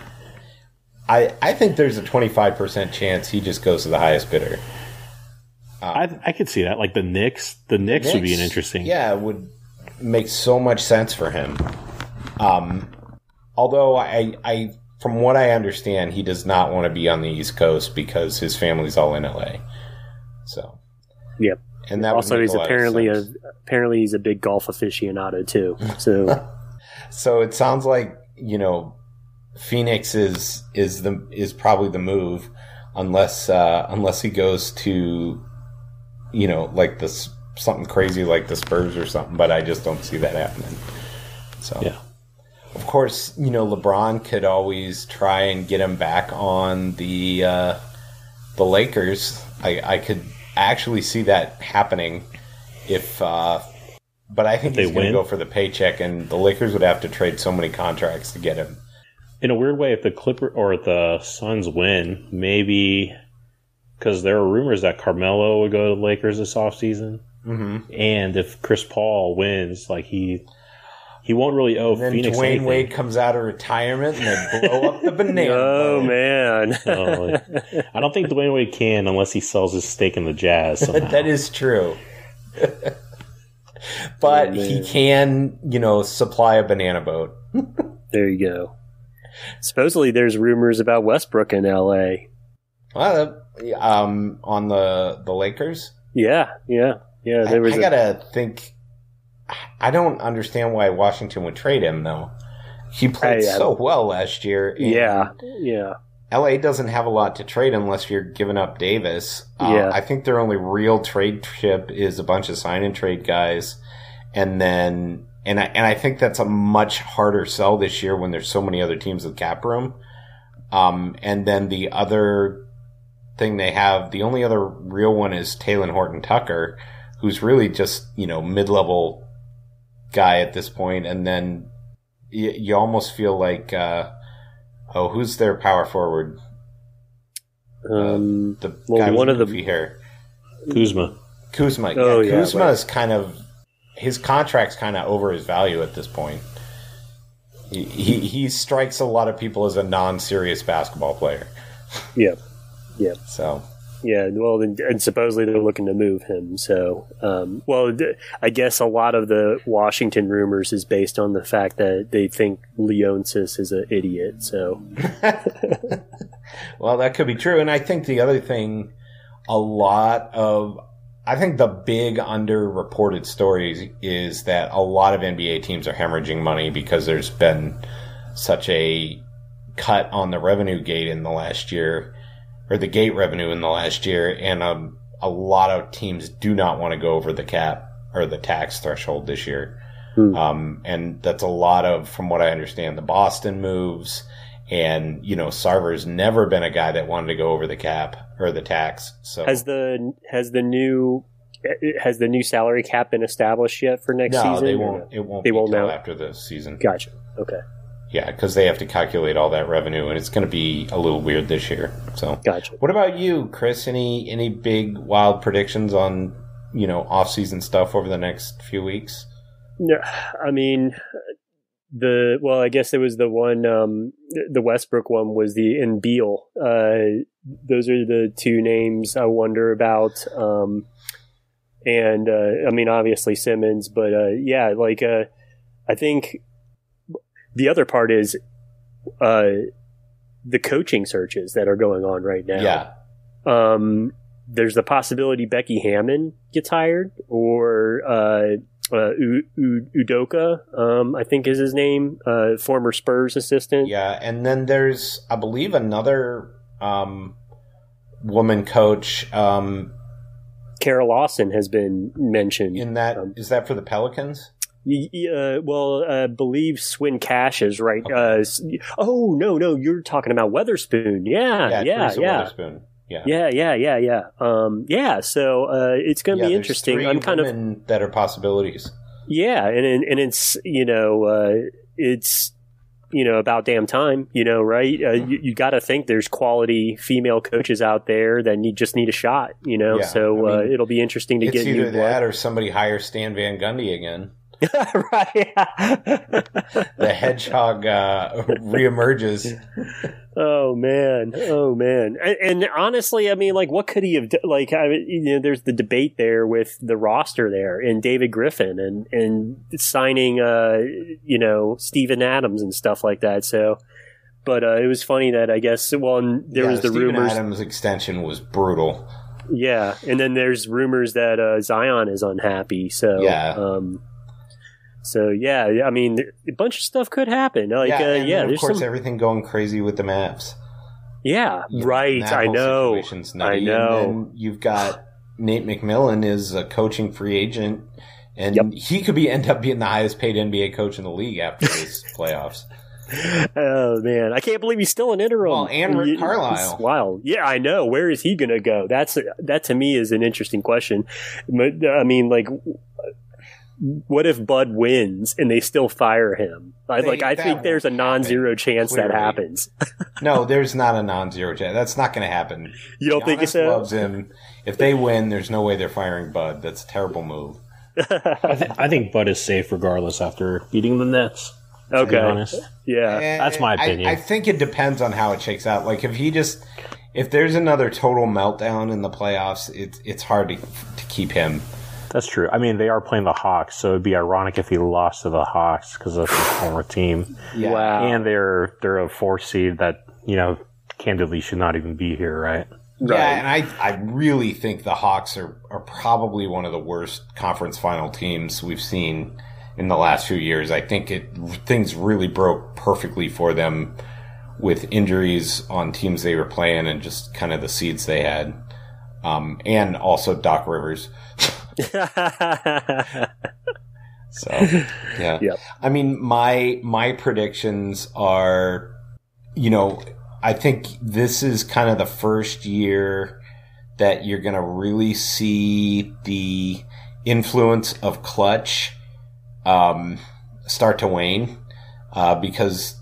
I I think there's a 25 percent chance he just goes to the highest bidder.
I I could see that. Like the Knicks, the Knicks, would be an interesting.
Yeah, it would make so much sense for him. Um, although I, I, from what I understand, he does not want to be on the East Coast because his family's all in LA. So,
Yep.
and that
also, he's
a
apparently a apparently he's a big golf aficionado too. So
So it sounds like you know, Phoenix is is the is probably the move, unless uh, unless he goes to, you know, like this something crazy like the Spurs or something. But I just don't see that happening. So
Yeah.
Of course, you know LeBron could always try and get him back on the uh, the Lakers. I, I could actually see that happening if. Uh, but I think
If
he's going to go for the paycheck, and the Lakers would have to trade so many contracts to get him.
in a weird way, if the Clipper or the Suns win, maybe because there are rumors that Carmelo would go to the Lakers this offseason.
Mm-hmm.
and if Chris Paul wins, like he he won't really owe
then
Phoenix
Dwyane
anything.
Wade comes out of retirement and they blow up the banana.
oh
boat.
man,
Oh, I don't think Dwyane Wade can unless he sells his stake in the Jazz.
That is true. but
Oh,
he can, you know, supply a banana boat.
there you go. Supposedly, there's rumors about Westbrook in L.A.
Well, uh, um, on the the Lakers,
Yeah, yeah, yeah.
I,
There was
I
a-
gotta think. I don't understand why Washington would trade him though. He played
I-
so well last year.
yeah, yeah.
LA doesn't have a lot to trade unless you're giving up Davis. Uh,
Yeah.
I think their only real trade chip is a bunch of sign and trade guys, and then and I and I think that's a much harder sell this year when there's so many other teams with cap room. Um, and then the other thing they have, the only other real one is Talen Horton Tucker, who's really just you know mid level guy at this point, and then you, you almost feel like. Uh, Oh, who's their power forward?
Um,
The
Well,
guy
one of the-
hair.
Kuzma.
Kuzma.
Oh,
yeah, Kuzma is kind of his contract's kind of over his value at this point. He, he he strikes a lot of people as a non-serious basketball player.
Yeah, yeah,
So
yeah. Well, and, and supposedly they're looking to move him. So, um, well, I guess a lot of the Washington rumors is based on the fact that they think Leonsis is an idiot. So,
Well, that could be true. And I think the other thing, a lot of, I think the big underreported stories is that a lot of NBA teams are hemorrhaging money because there's been such a cut on the revenue gate in the last year, or the gate revenue in the last year. And um, a lot of teams do not want to go over the cap or the tax threshold this year.
Hmm.
Um, and that's a lot of, from what I understand, the Boston moves. And, you know, Sarver's never been a guy that wanted to go over the cap or the tax. So
has the has the new has the new salary cap been established yet for next
no,
season?
they won't.
no?
It won't
They
be
won't know.
after the season.
Gotcha. Okay.
Yeah, because they have to calculate all that revenue, and it's going to be a little weird this year. So,
Gotcha.
what about you, Chris? Any any big wild predictions on you know off season stuff over the next few weeks?
No, I mean the well, I guess it was the one um the Westbrook one was the in Beal. Uh those are the two names I wonder about. Um and uh I mean obviously Simmons, but uh yeah, like uh I think the other part is uh the coaching searches that are going on right now.
Yeah,
Um, there's the possibility Becky Hammon gets hired, or uh, uh, U- U- Udoka, um, I think is his name, uh, former Spurs assistant.
yeah, and then there's I believe another um, woman coach um,
Kara Lawson has been mentioned.
in that.
Um,
is that for the Pelicans?
Uh, well, I believe Swin Cash is right. Uh, oh no, no, you're talking about Weatherspoon. Yeah, yeah, yeah, yeah,
Weatherspoon. Yeah,
yeah, yeah, yeah, yeah. Um, yeah. So uh, it's going to
Yeah,
be interesting. I'm kind of
that are possibilities.
Yeah, and and and it's you know uh, it's you know about damn time, you know, right? Uh, you you got to think there's quality female coaches out there that need just need a shot, you know.
Yeah,
so
I
uh, it'll be interesting to get
either that
blood.
or somebody hire Stan Van Gundy again.
right.
The hedgehog uh, reemerges.
Oh man, oh man, and, and, honestly, I mean, like, what could he have done? Like, I mean, you know, there's the debate there with the roster there and David Griffin and and signing, uh, you know, Steven Adams and stuff like that. So, but uh, it was funny that I guess well, there
Yeah,
was the
Steven
rumors.
Adams extension was brutal.
Yeah, and then there's rumors that uh, Zion is unhappy. So
Yeah.
um, so yeah, I mean, a bunch of stuff could happen. Like,
yeah,
uh, yeah
of course
some,
everything going crazy with the Mavs.
yeah,
You
right.
that
I know, I know.
you've got Nate McMillan is a coaching free agent, and
Yep.
he could be end up being the highest paid NBA coach in the league after these playoffs.
Oh man, I can't believe he's still an interim.
Well, and Rick Carlisle.
Wild. Yeah, I know. Where is he going to go? That's that to me is an interesting question. But, I mean, like, what if Bud wins and they still fire him? I,
They-
like, I think there's a non-zero
happen,
chance that happens.
No, there's not a non-zero chance. That's not going to happen.
You don't think
Giannis
so?
loves him. If they win, there's no way they're firing Bud. That's a terrible move.
I, th- I think Bud is safe regardless after beating the Nets. To
Okay.
be honest,
Yeah.
Eh,
That's my
I-
opinion.
I, think it depends on how it shakes out. Like if he just, if there's another total meltdown in the playoffs, it's it's hard to to keep him.
That's true. I mean, they are playing the Hawks, so it'd be ironic if he lost to the Hawks because that's his former team,
Yeah.
Wow.
and they're they're a four seed that you know candidly should not even be here, right?
Right.
Yeah, and I I really think the Hawks are are probably one of the worst conference final teams we've seen in the last few years. I think it things really broke perfectly for them with injuries on teams they were playing and just kind of the seeds they had. Um, and also Doc Rivers. So yeah.
Yep.
I mean my my predictions are you know, I think this is kind of the first year that you're going to really see the influence of Klutch um, start to wane uh, because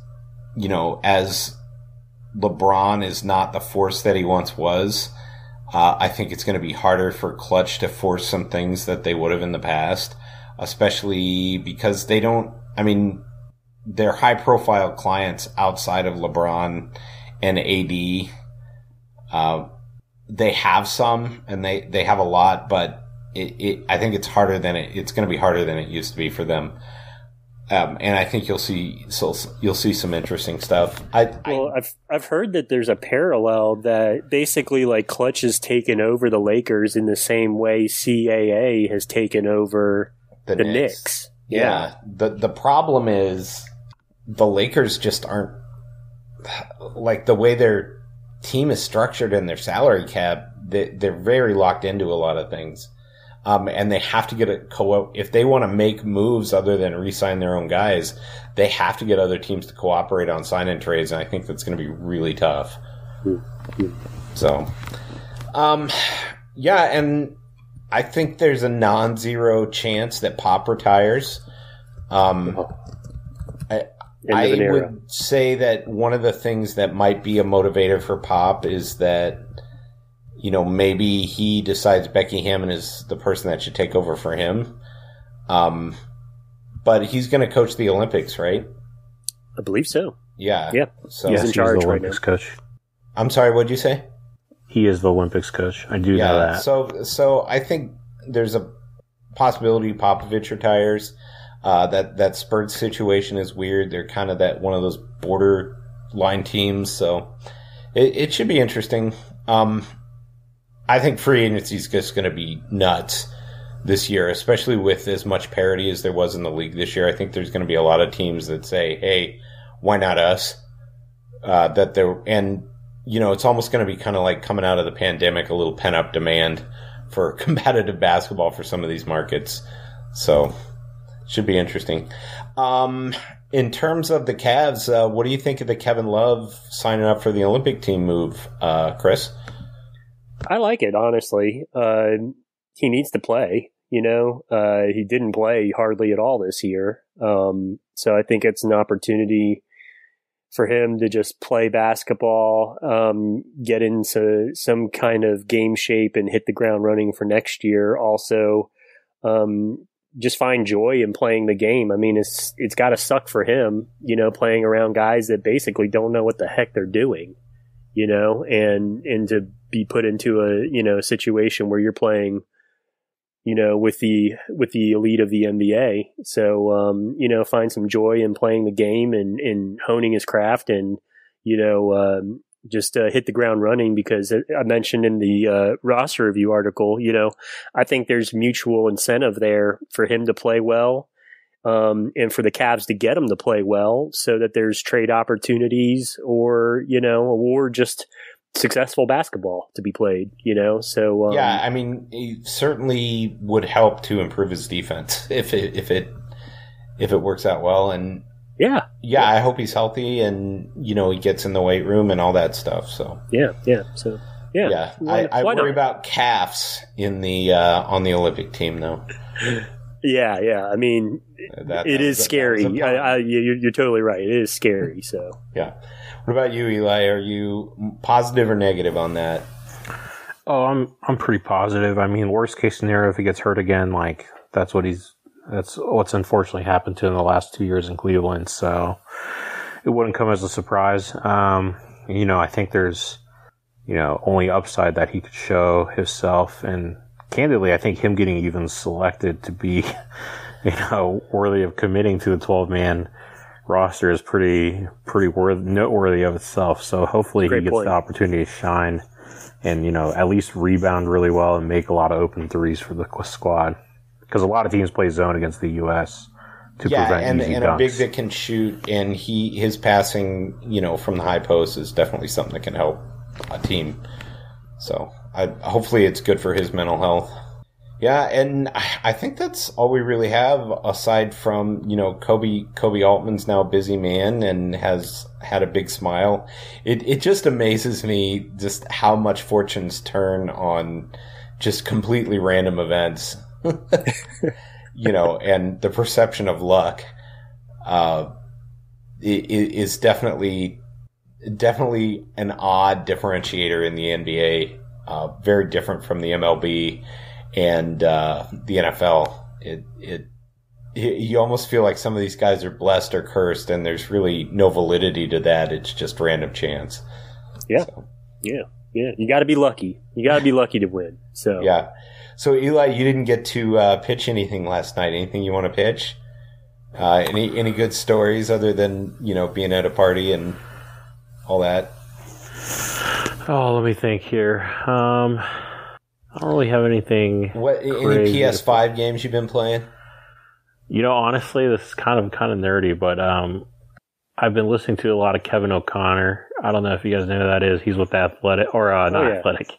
you know as LeBron is not the force that he once was. Uh, I think it's going to be harder for Klutch to force some things that they would have in the past, especially because they don't. I mean, they're high profile clients outside of LeBron and AD. Uh, they have some and they, they have a lot, but it, it I think it's harder than it, it's going to be harder than it used to be for them. Um, and I think you'll see, so you'll see some interesting stuff. I,
Well,
I
I've I've heard that there's a parallel that basically like Klutch has taken over the Lakers in the same way CAA has taken over the, Knicks.
Yeah. The the problem is the Lakers just aren't like the way their team is structured and their salary cap. They, they're very locked into a lot of things, um, and they have to get a co. Op if they want to make moves other than re-sign their own guys, they have to get other teams to cooperate on sign-in trades, and I think that's going to be really tough. So, um, yeah, and I think there's a non-zero chance that Pop retires. Um, I, I
of an era.
would say that one of the things that might be a motivator for Pop is that, you know, maybe he decides Becky Hammon is the person that should take over for him. Um, but he's going to coach the Olympics, right?
I believe so.
Yeah.
Yeah.
So
He's in
He's
charge
the
right
Olympics
now.
coach.
I'm sorry. What'd you say?
He is the Olympics coach. I do know
yeah.
that.
So so I think there's a possibility Popovich retires. Uh, that that Spurs situation is weird. They're kind of that one of those borderline teams, so it, it should be interesting. Um, I think free agency is just going to be nuts this year, especially with as much parity as there was in the league this year. I think there's going to be a lot of teams that say, "Hey, why not us?" Uh, that there and you know it's almost going to be kind of like coming out of the pandemic, a little pent up demand for competitive basketball for some of these markets. So it should be interesting. Um, in terms of the Cavs, uh, what do you think of the Kevin Love signing up for the Olympic team move, uh, Chris?
I like it honestly. Uh, he needs to play. You know, uh, he didn't play hardly at all this year, um, so I think it's an opportunity for him to just play basketball, um, get into some kind of game shape, and hit the ground running for next year. Also, um, just find joy in playing the game. I mean, it's it's got to suck for him, you know, playing around guys that basically don't know what the heck they're doing, you know, and and to be put into a you know situation where you're playing, you know, with the with the elite of the NBA. So um, you know, find some joy in playing the game and and honing his craft and you know um, just uh, hit the ground running because I mentioned in the uh, roster review article, you know, I think there's mutual incentive there for him to play well um, and for the Cavs to get him to play well so that there's trade opportunities or, you know, or just successful basketball to be played, you know? So, um,
yeah, I mean, it certainly would help to improve his defense if it, if it, if it works out well. And
yeah.
Yeah, I hope he's healthy and you know he gets in the weight room and all that stuff. So
yeah, yeah. So yeah,
yeah. Why, I, I worry not? about calves in the uh, on the Olympic team though.
yeah, yeah. I mean, that, it is scary. I, I, you're, you're totally right. It is scary. So
yeah. What about you, Eli? Are you positive or negative on that?
Oh, I'm I'm pretty positive. I mean, worst case scenario, if he gets hurt again, like that's what he's that's what's unfortunately happened to him the last two years in Cleveland. So it wouldn't come as a surprise. Um, you know, I think there's, you know, only upside that he could show himself. And candidly, I think him getting even selected to be, you know, worthy of committing to the 12 man roster is pretty, pretty worth, noteworthy of itself. So hopefully Great he gets point. the opportunity to shine and, you know, at least rebound really well and make a lot of open threes for the squad because a lot of teams play zone against the U.S. to yeah, prevent
and,
easy
and
dunks.
a big that can shoot, and he his passing, you know, from the high post is definitely something that can help a team. So I, hopefully it's good for his mental health. Yeah, and I think that's all we really have aside from you know Kobe. Koby Altman's now a busy man and has had a big smile. It it just amazes me just how much fortunes turn on just completely random events. you know, and the perception of luck uh, is definitely definitely an odd differentiator in the NBA. Uh, very different from the MLB and uh, the NFL. It, it you almost feel like some of these guys are blessed or cursed, and there's really no validity to that. It's just random chance.
Yeah, so. yeah, yeah. You got to be lucky. You got to be lucky to win. So
yeah. So Eli, you didn't get to uh, pitch anything last night. Anything you want to pitch? Uh, any any good stories other than you know being at a party and all that?
Oh, let me think here. Um, I don't really have anything.
What any PS5 games you've been playing?
You know, honestly, this is kind of kind of nerdy, but um, I've been listening to a lot of Kevin O'Connor. I don't know if you guys know who that is. He's with the Athletic or uh, not oh, yeah. Athletic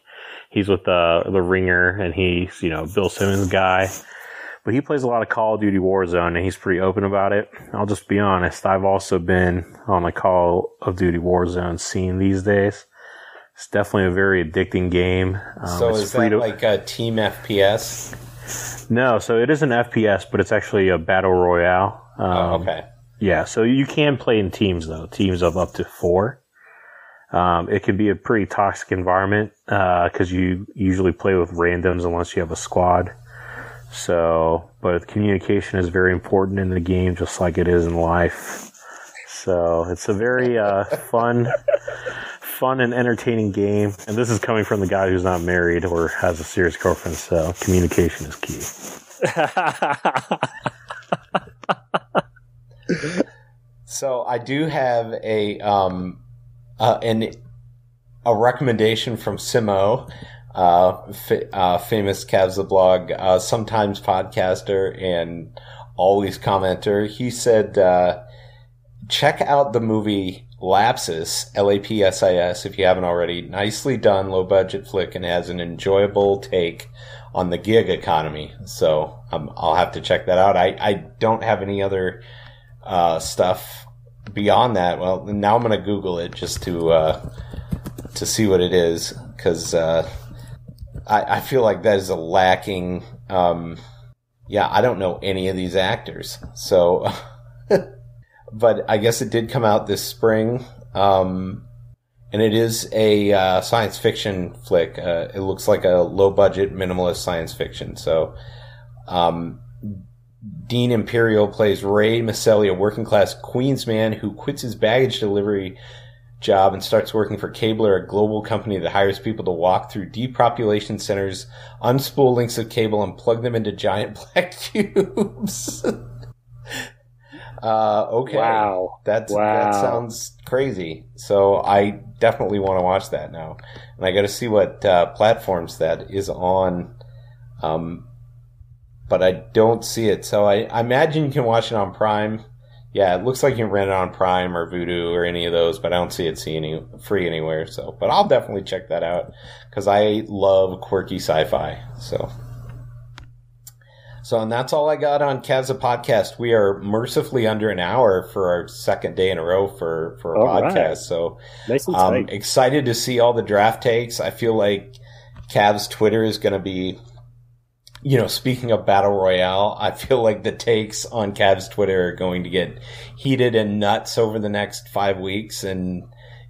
he's with the the Ringer, and he's you know Bill Simmons guy. But he plays a lot of Call of Duty Warzone, and he's pretty open about it. I'll just be honest. I've also been on the Call of Duty Warzone scene these days. It's definitely a very addicting game.
Um, so is that to, like a team FPS?
No, so it is an FPS, but it's actually a battle royale.
Oh, um, oh, okay.
Yeah, so you can play in teams though, teams of up to four. Um, it can be a pretty toxic environment because uh, you usually play with randoms unless you have a squad. So, but communication is very important in the game, just like it is in life. So it's a very uh, fun, fun and entertaining game. And this is coming from the guy who's not married or has a serious girlfriend. So communication is key.
so I do have a um, uh, an a recommendation from Simo, uh, f- uh, famous Cavs blog, uh, sometimes podcaster and always commenter. He said, uh, check out the movie Lapsis, L-A-P-S-I-S, if you haven't already. Nicely done, low budget flick, and has an enjoyable take on the gig economy. So um, I'll have to check that out. I, I don't have any other uh, stuff beyond that, well, now I'm going to Google it just to uh, to see what it is because uh, I, I, feel like that is a lacking. Um, yeah, I don't know any of these actors, so. but I guess it did come out this spring, um, and it is a uh, science fiction flick. Uh, it looks like a low budget, minimalist science fiction. So, um, Dean Imperial plays Ray Maselli, a working class Queens man who quits his baggage delivery job and starts working for Cabler, a global company that hires people to walk through depopulation centers, unspool links of cable, and plug them into giant black cubes. uh, okay.
Wow.
That's,
Wow.
That sounds crazy. So I definitely want to watch that now. And I got to see what uh, platforms that is on. Um, but I don't see it. So I, I imagine you can watch it on Prime. Yeah, it looks like you can rent it on Prime or Vudu or any of those, but I don't see it see any free anywhere. So, but I'll definitely check that out because I love quirky sci-fi. So, so and that's all I got on Cavs podcast. We are mercifully under an hour for our second day in a row for for a
All right.
podcast. So,
Nice
um, excited to see all the draft takes. I feel like Cavs Twitter is going to be, you know, speaking of battle royale, I feel like the takes on Cavs Twitter are going to get heated and nuts over the next five weeks. And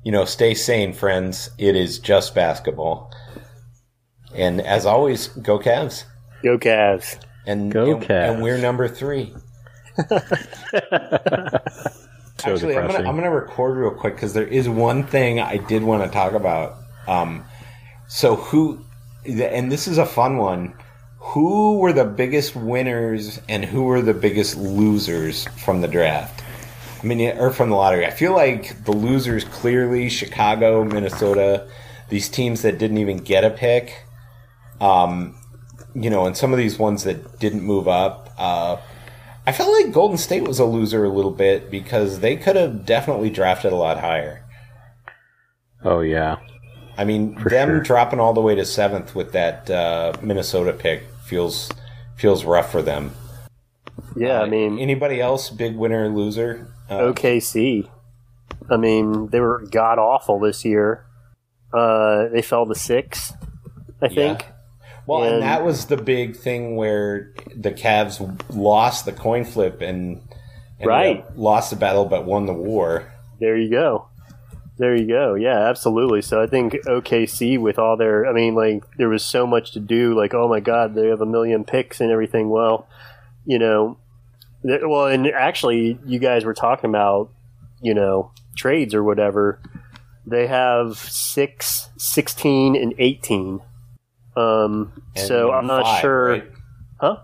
you know, stay sane, friends. It is just basketball. And as always, go Cavs.
Go Cavs.
And
Go
and,
Cavs.
and we're number three.
So
Actually, I'm gonna. I'm gonna record real quick because there is one thing I did want to talk about. Um, so who, and this is a fun one. Who were the biggest winners and who were the biggest losers from the draft? I mean, or from the lottery. I feel like the losers clearly Chicago, Minnesota, these teams that didn't even get a pick. Um, you know, and some of these ones that didn't move up. Uh, I felt like Golden State was a loser a little bit because they could have definitely drafted a lot higher.
oh yeah,
I mean,
For
them
sure.
dropping all the way to seventh with that uh, Minnesota pick feels feels rough for them.
Yeah,
Uh,
I mean,
anybody else big winner or loser? Uh,
OKC. I mean, they were god awful this year. Uh, they fell to six, I think.
Well, and,
And-
that was the big thing where the Cavs lost the coin flip and, and
Right.
lost the battle but won the war.
There you go. There you go. Yeah, absolutely. So I think OKC with all their, I mean, like there was so much to do. Like, oh my God, they have a million picks and everything. Well, you know, th- well, and actually, you guys were talking about, you know, trades or whatever. They have six, 16, and 18. Um,
And
so I'm not
five,
sure.
right?
Huh?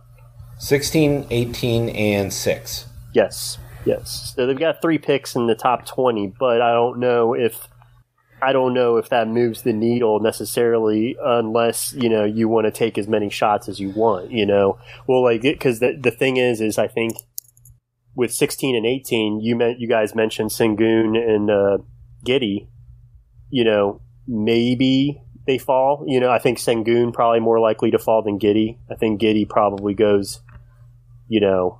16, 18, and 6.
Yes, yes. So they've got three picks in the top twenty, but I don't know if I don't know if that moves the needle necessarily, unless you know you want to take as many shots as you want. You know, well, like because the the thing is, is I think with sixteen and eighteen, you meant you guys mentioned Sengun and uh, Giddey. You know, maybe they fall. You know, I think Sengun probably more likely to fall than Giddey. I think Giddey probably goes. You know,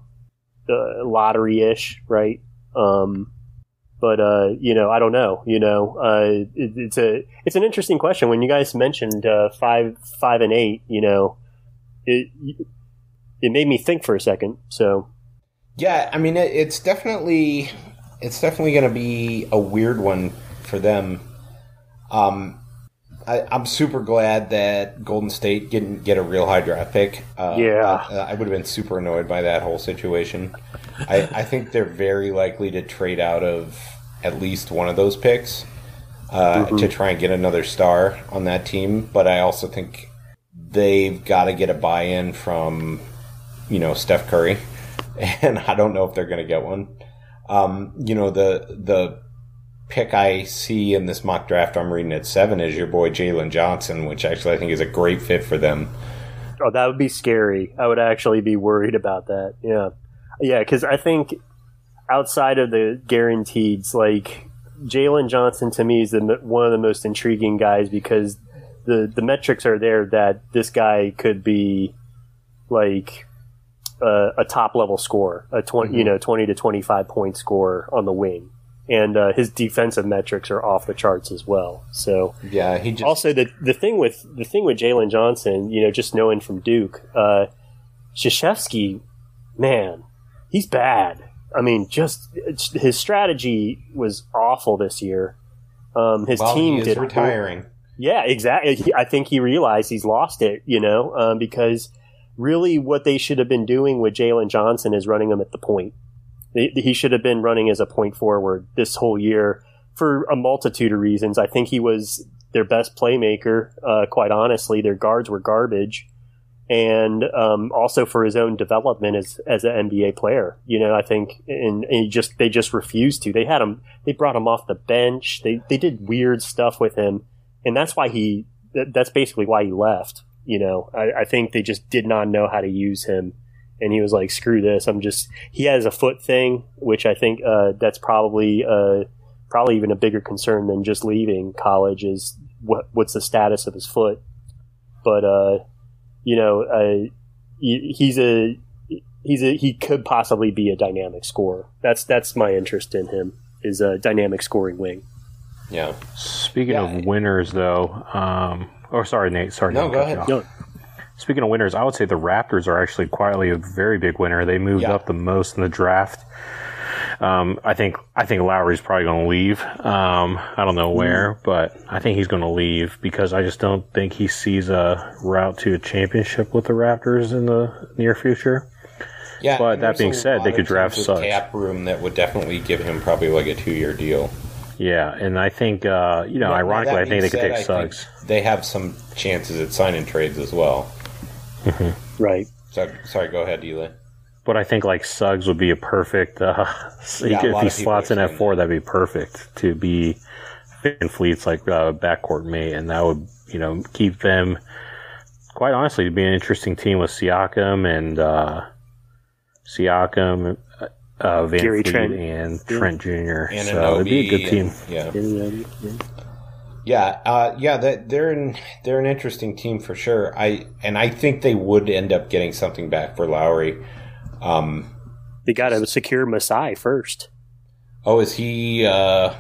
uh, lottery ish, right? Um, but uh, you know, I don't know. You know, uh, it, it's a it's an interesting question. When you guys mentioned uh, five five and eight, you know, it it made me think for a second. So
Yeah, I mean it, it's definitely it's definitely going to be a weird one for them. Um, I, I'm super glad that Golden State didn't get a real high draft pick. Uh,
Yeah.
I, I would have been super annoyed by that whole situation. I, I think they're very likely to trade out of at least one of those picks uh, to try and get another star on that team. But I also think they've got to get a buy-in from you know Steph Curry, and I don't know if they're going to get one. Um, you know the the pick I see in this mock draft I'm reading at seven is your boy Jalen Johnson, which actually I think is a great fit for them.
oh, that would be scary. I would actually be worried about that. Yeah, yeah, because I think outside of the guaranteeds, like Jalen Johnson to me is the, one of the most intriguing guys because the the metrics are there that this guy could be like uh, a top level score, a 20 you know twenty to twenty five point score on the wing, and uh, his defensive metrics are off the charts as well. So
Yeah, he just
also the the thing with the thing with Jalen Johnson, you know, just knowing from Duke, uh, Krzyzewski, man, he's bad. I mean, just his strategy was awful this year. Um, his
well,
team did
retiring.
yeah, exactly. I think he realized he's lost it, you know, um, because really what they should have been doing with Jalen Johnson is running him at the point. He should have been running as a point forward this whole year for a multitude of reasons. I think he was their best playmaker. Uh, quite honestly, their guards were garbage, and um, also for his own development as as an NBA player. You know, I think, and, and just they just refused to. They had him. They brought him off the bench. They they did weird stuff with him, and that's why he. That's basically why he left. You know, I, I think they just did not know how to use him and he was like, "Screw this! I'm just." He has a foot thing, which I think uh, that's probably uh, probably even a bigger concern than just leaving college. Is what what's the status of his foot? But uh, you know, uh, he, he's a he's a he could possibly be a dynamic scorer. That's that's my interest in him is a dynamic scoring wing.
Yeah.
Speaking
Yeah.
of winners, though, um, oh, sorry, Nate. Sorry,
No,
Nate,
go ahead.
off. Speaking of winners, I would say the Raptors are actually quietly a very big winner. They moved
Yeah.
up the most in the draft. Um, I think I think Lowry's probably going to leave. Um, I don't know where, but I think he's going to leave because I just don't think he sees a route to a championship with the Raptors in the near future.
Yeah,
But that being said, they could draft Suggs.
cap room that would definitely give him probably like a two year deal.
Yeah, and I think uh, you know,
Now,
ironically, I think they could take
I
Suggs.
They have some chances at signing trades as well.
Right.
So, sorry, go ahead, Eli.
But I think like Suggs would be a perfect. Uh,
Yeah,
if
lot
he
of people
slots in
are
at
saying
four, that'd be perfect to be VanVleet's like uh, backcourt mate, and that would you know keep them. Quite honestly, to be an interesting team with Siakam and uh, Siakam, uh, Van
Gary
Fleet,
Trent.
and Trent Jr.
And
so it'd be a good team.
and- yeah. Yeah, uh, yeah, that they're an they're an interesting team for sure. I and I think they would end up getting something back for Lowry. Um,
They got to secure Masai first.
oh, is he? Uh,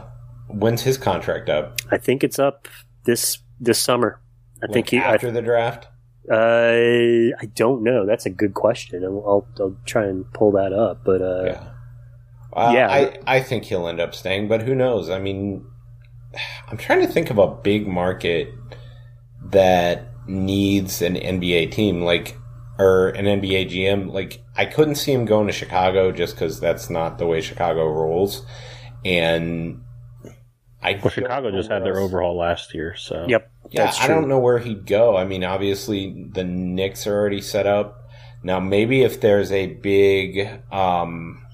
when's his contract up?
I think it's up this this summer. I think
Like
he. I,
after the draft.
uh, I don't know. That's a good question. I'll, I'll, I'll try and pull that up. But uh,
Yeah. Uh,
Yeah.
I, I think he'll end up staying, but who knows? I mean, I'm trying to think of a big market that needs an NBA team, like, or an NBA GM. Like, I couldn't see him going to Chicago just because that's not the way Chicago rolls. And I
Well, Chicago just had their overhaul last year, so
yep,
yeah,
that's
I don't know where he'd go. I mean, obviously the Knicks are already set up. Now, maybe if there's a big, um,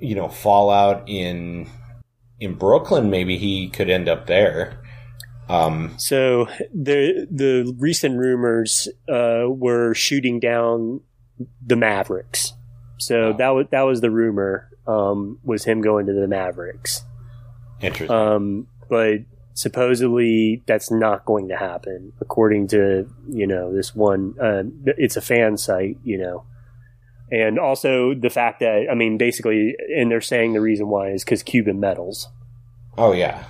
you know, fallout in in Brooklyn, maybe he could end up there. Um,
So the the recent rumors uh, were shooting down the Mavericks. So
Oh.
that was that was the rumor um, was him going to the Mavericks.
interesting.
Um, but supposedly that's not going to happen, according to you know this one. Uh, it's a fan site, you know, and also the fact that I mean, basically, and they're saying the reason why is because Cuban meddles.
oh yeah,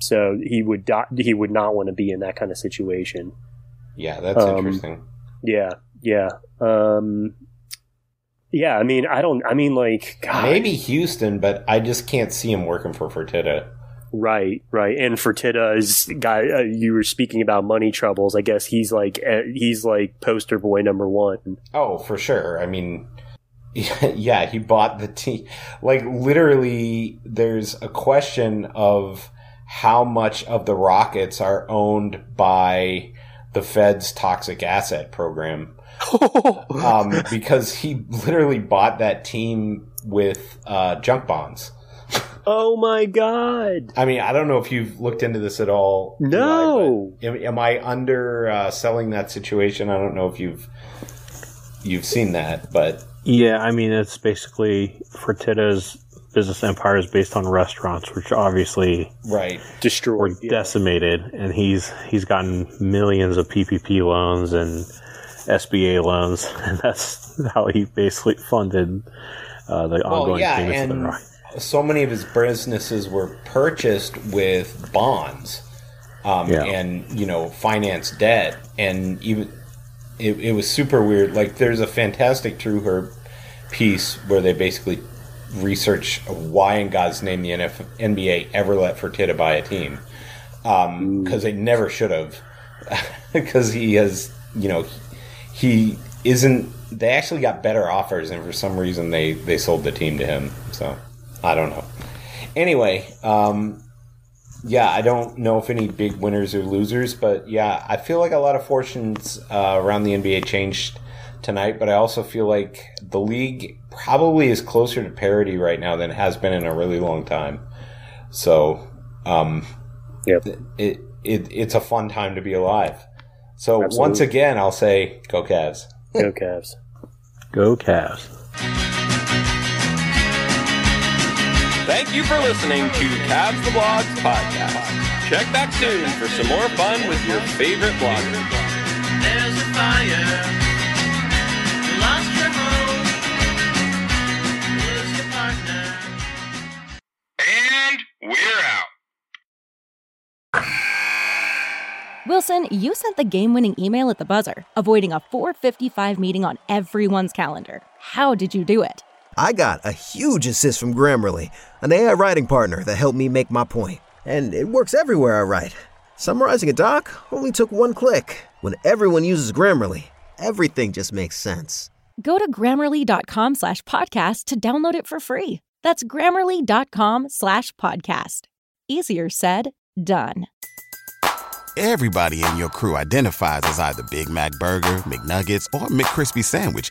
So he would do- he would not want to be in that kind of situation.
yeah, that's
Um,
interesting.
Yeah, yeah, um, yeah. I mean, I don't. I mean, like, God,
Maybe Houston, but I just can't see him working for Fertitta.
Right, right. And Fertitta's guy, uh, you were speaking about money troubles. I guess he's like uh, he's like poster boy number one.
Oh, for sure. I mean, yeah, he bought the team. Like, literally, there's a question of how much of the Rockets are owned by the Fed's toxic asset program. um, because he literally bought that team with uh, junk bonds.
Oh my god!
I mean, I don't know if you've looked into this at all.
No.
but am, am I under uh, selling that situation? I don't know if you've you've seen that, but
Yeah, I mean it's basically Fertitta's business empire is based on restaurants, which obviously
right.
were
Destroyed. Yeah.
decimated, and he's he's gotten millions of PPP loans and SBA loans, and that's how he basically funded uh, the
Well,
ongoing
yeah,
payments of the
and
Rock.
So many of his businesses were purchased with bonds, um,
Yeah.
and you know, finance debt, and even it, it was super weird. Like, there's a fantastic TrueHoop piece where they basically research why in God's name the NF, NBA ever let Fertitta buy a team because they never should have because he has you know he isn't they actually got better offers, and for some reason they they sold the team to him. So I don't know. Anyway, um, yeah, I don't know if any big winners or losers, but yeah, I feel like a lot of fortunes uh, around the NBA changed tonight, but I also feel like the league probably is closer to parity right now than it has been in a really long time. So, um,
Yep.
it, it it's a fun time to be alive. So
Absolutely.
once again, I'll say go Cavs.
Go Cavs.
Go Cavs.
Thank you for listening to Cavs the Blogs podcast. Check back soon for some more fun with your favorite bloggers.
There's a fire. You lost your home. Lose your partner.
And we're out.
Wilson, you sent the game winning email at the buzzer, avoiding a 455 meeting on everyone's calendar. How did you do it?
I got a huge assist from Grammarly, an AI writing partner that helped me make my point. And it works everywhere I write. Summarizing a doc only took one click. When everyone uses Grammarly, everything just makes sense.
Go to grammarly.com slash podcast to download it for free. That's grammarly.com slash podcast. Easier said, done.
Everybody in your crew identifies as either Big Mac Burger, McNuggets, or McCrispy Sandwich.